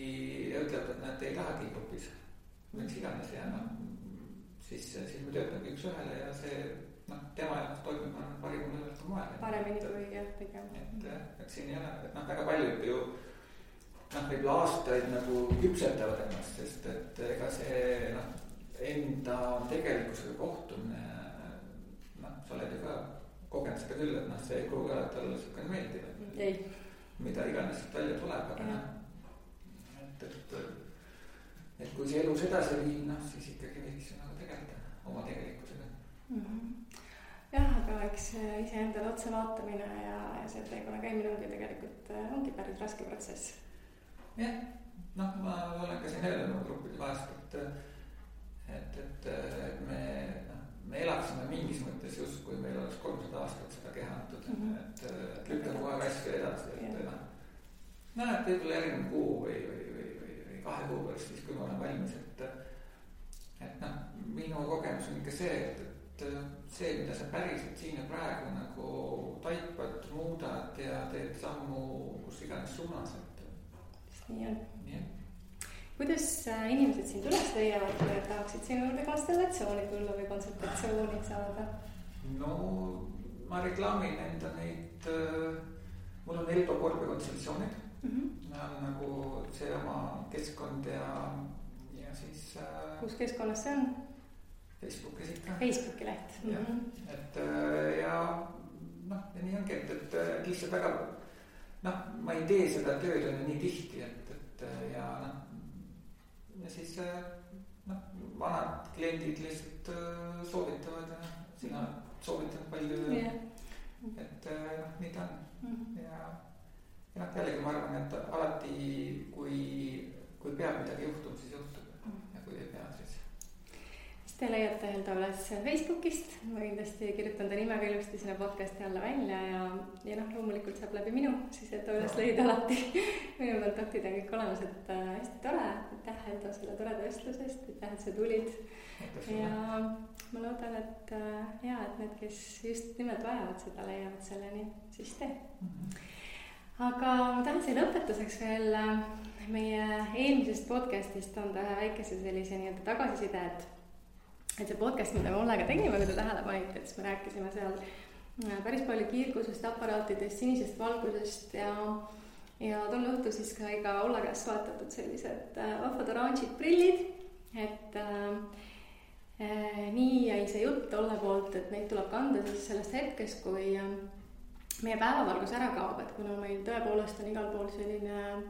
ja ütlevad, et nad ei tahagi grupis. miks iganes ja noh, siis, siis me töötamegi üks-ühele ja see noh, tema jaoks toimub parimal võimalikul moel. paremini kui jah, pigem. et, et siin ei ole, et noh, väga paljud ju noh, võib-olla aastaid nagu küpsetavad ennast, sest et ega see noh, enda tegelikkusega kohtumine. noh, sa oled ju ka kogenud seda küll, et noh, see ei pruugi alati olla siukene meeldiv. mida iganes siit välja tuleb, aga noh. et, et, et kui see elus edasi viib, noh siis ikkagi võiks ju nagu tegeleda oma tegelikkusega mm. -hmm jah, aga eks iseendale otsa vaatamine ja, ja see teekonna käimine ongi tegelikult, ongi päris raske protsess jah, noh, ma olen ka siin öelnud oma gruppide vahest, et, et, et, et me, noh, me elaksime mingis mõttes justkui meil oleks kolmsada aastat seda keha antud mm, -hmm. et, et lükkame kogu aeg asju edasi, et noh. noh, et võib-olla järgmine kuu või, või, või, või, või kahe kuu pärast, siis kui ma olen valmis, et. et noh, minu kogemus on ikka see, et, et see, mida sa päriselt siin ja praegu nagu taipad, muudad ja teed sammu kus iganes suunas, et nii on yeah.. kuidas äh, inimesed sind üles leiavad, kui tahaksid sinu juurde konstellatsiooni tulla või konsultatsiooni saada? no ma reklaamin enda neid äh,, mul on Eldo korvikonsultatsioonid mm. -hmm. on nagu see oma keskkond ja, ja siis äh,. kus keskkonnas see on? Facebookis ikka. Facebooki leht. jah mm -hmm., et äh, ja noh, ja nii ongi, et, et, et lihtsalt väga noh, ma ei tee seda tööd on ju nii tihti, et, et ja noh. ja siis noh, vanad kliendid lihtsalt soovitavad ja sina soovitad palju yeah.. et noh, nii ta on mm -hmm. ja, ja noh, jällegi ma arvan, et alati, kui, kui peab midagi juhtuma, siis juhtub mm -hmm. ja kui ei pea, siis Te leiate Helda üles Facebookist, ma kindlasti kirjutan ta nime ka ilusti sinna podcast'i alla välja ja, ja noh, loomulikult saab läbi minu siis Helda üles leida alati. Minu kontaktid on kõik olemas, et äh, hästi tore, aitäh Helda selle toreda vestluse eest, aitäh, et sa tulid. ja ma loodan, et äh, ja, et need, kes just nimelt vajavad seda, leiavad selleni siis tee. Mm. -hmm aga ma tahtsin lõpetuseks veel äh, meie eelmisest podcast'ist anda ühe väikese sellise nii-öelda tagasiside, et et see podcast, mida me Ollega tegime, kui te tähele panite, et siis me rääkisime seal äh, päris palju kiirgusest, aparaatidest, sinisest valgusest ja ja tol õhtul siis sai ka Olla käest soetatud sellised äh, vahvad oranžid prillid, et äh, äh, nii jäi see jutt Olle poolt, et neid tuleb kanda siis sellest hetkest, kui äh, meie päevavalgus ära kaob, et kuna meil tõepoolest on igal pool selline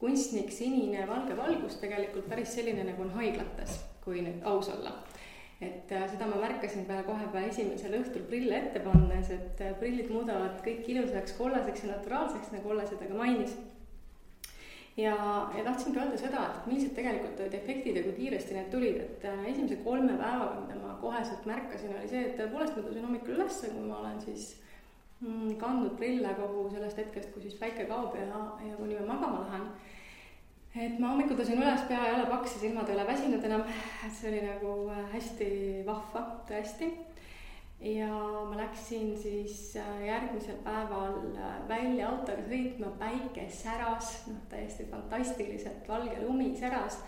kunstnik sinine valge valgus tegelikult päris selline, nagu on haiglates, kui nüüd aus olla et äh, seda ma märkasin peale kohe peale esimesel õhtul prille ette pannes, et äh, prillid muudavad kõik ilusaks kollaseks ja naturaalseks, nagu Olle seda ka mainis. ja, ja tahtsingi öelda seda, et millised tegelikult olid efektid ja kui kiiresti need tulid, et äh, esimese kolme päevaga, mida ma koheselt märkasin, oli see, et tõepoolest ma tõusin hommikul üles, kui ma olen siis mm, kandnud prille kogu sellest hetkest, kui siis päike kaob ja, ja kuni ma magama lähen et ma hommikul tõusin üles, pea ei ole paks ja silmad ei ole väsinud enam, et see oli nagu äh, hästi vahva, tõesti. ja ma läksin siis äh, järgmisel päeval äh, välja autoga sõitma, päike säras, noh täiesti fantastiliselt, valge lumi säras.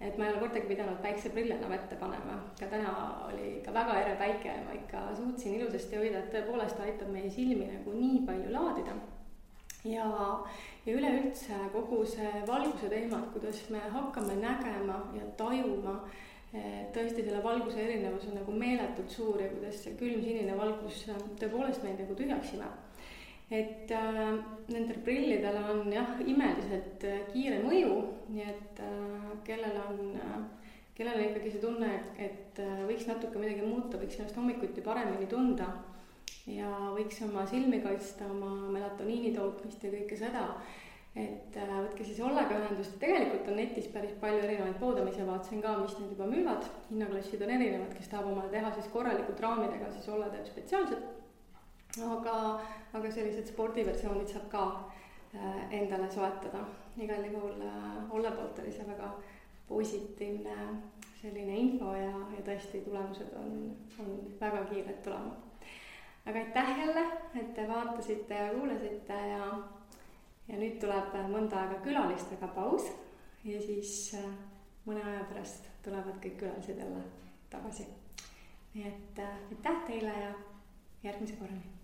et ma ei ole kordagi pidanud päikseprille enam ette panema, ka täna oli ikka väga ere päike ja ma ikka suutsin ilusasti hoida, et tõepoolest aitab meie silmi nagu nii palju laadida ja, ja üleüldse kogu see valguse teema, et kuidas me hakkame nägema ja tajuma eh, tõesti selle valguse erinevus on nagu meeletult suur ja kuidas see külmsinine valgus eh, tõepoolest meid nagu tühjaks imeb. et äh, nendel prillidel on jah, imeliselt kiire mõju, nii et äh, kellel on äh, kellel on ikkagi see tunne, et võiks natuke midagi muuta, võiks ennast hommikuti paremini tunda ja võiks oma silmi kaitsta, oma melatoniini tootmist ja kõike seda. et äh, võtke siis Ollega ühendust, tegelikult on netis päris palju erinevaid poode, ma ise vaatasin ka, mis need juba müüvad, hinnaklassid on erinevad, kes tahab omale teha siis korralikult raamidega, siis Olle teeb spetsiaalselt. aga, aga sellised spordiversioonid saab ka äh, endale soetada, igal juhul äh, Olle poolt oli see väga positiivne selline info ja, ja tõesti tulemused on, on väga kiired tulema aga aitäh jälle, et te vaatasite ja kuulasite ja, ja nüüd tuleb mõnda aega külalistega paus ja siis äh, mõne aja pärast tulevad kõik külalised jälle tagasi. nii et äh, aitäh teile ja järgmise korrani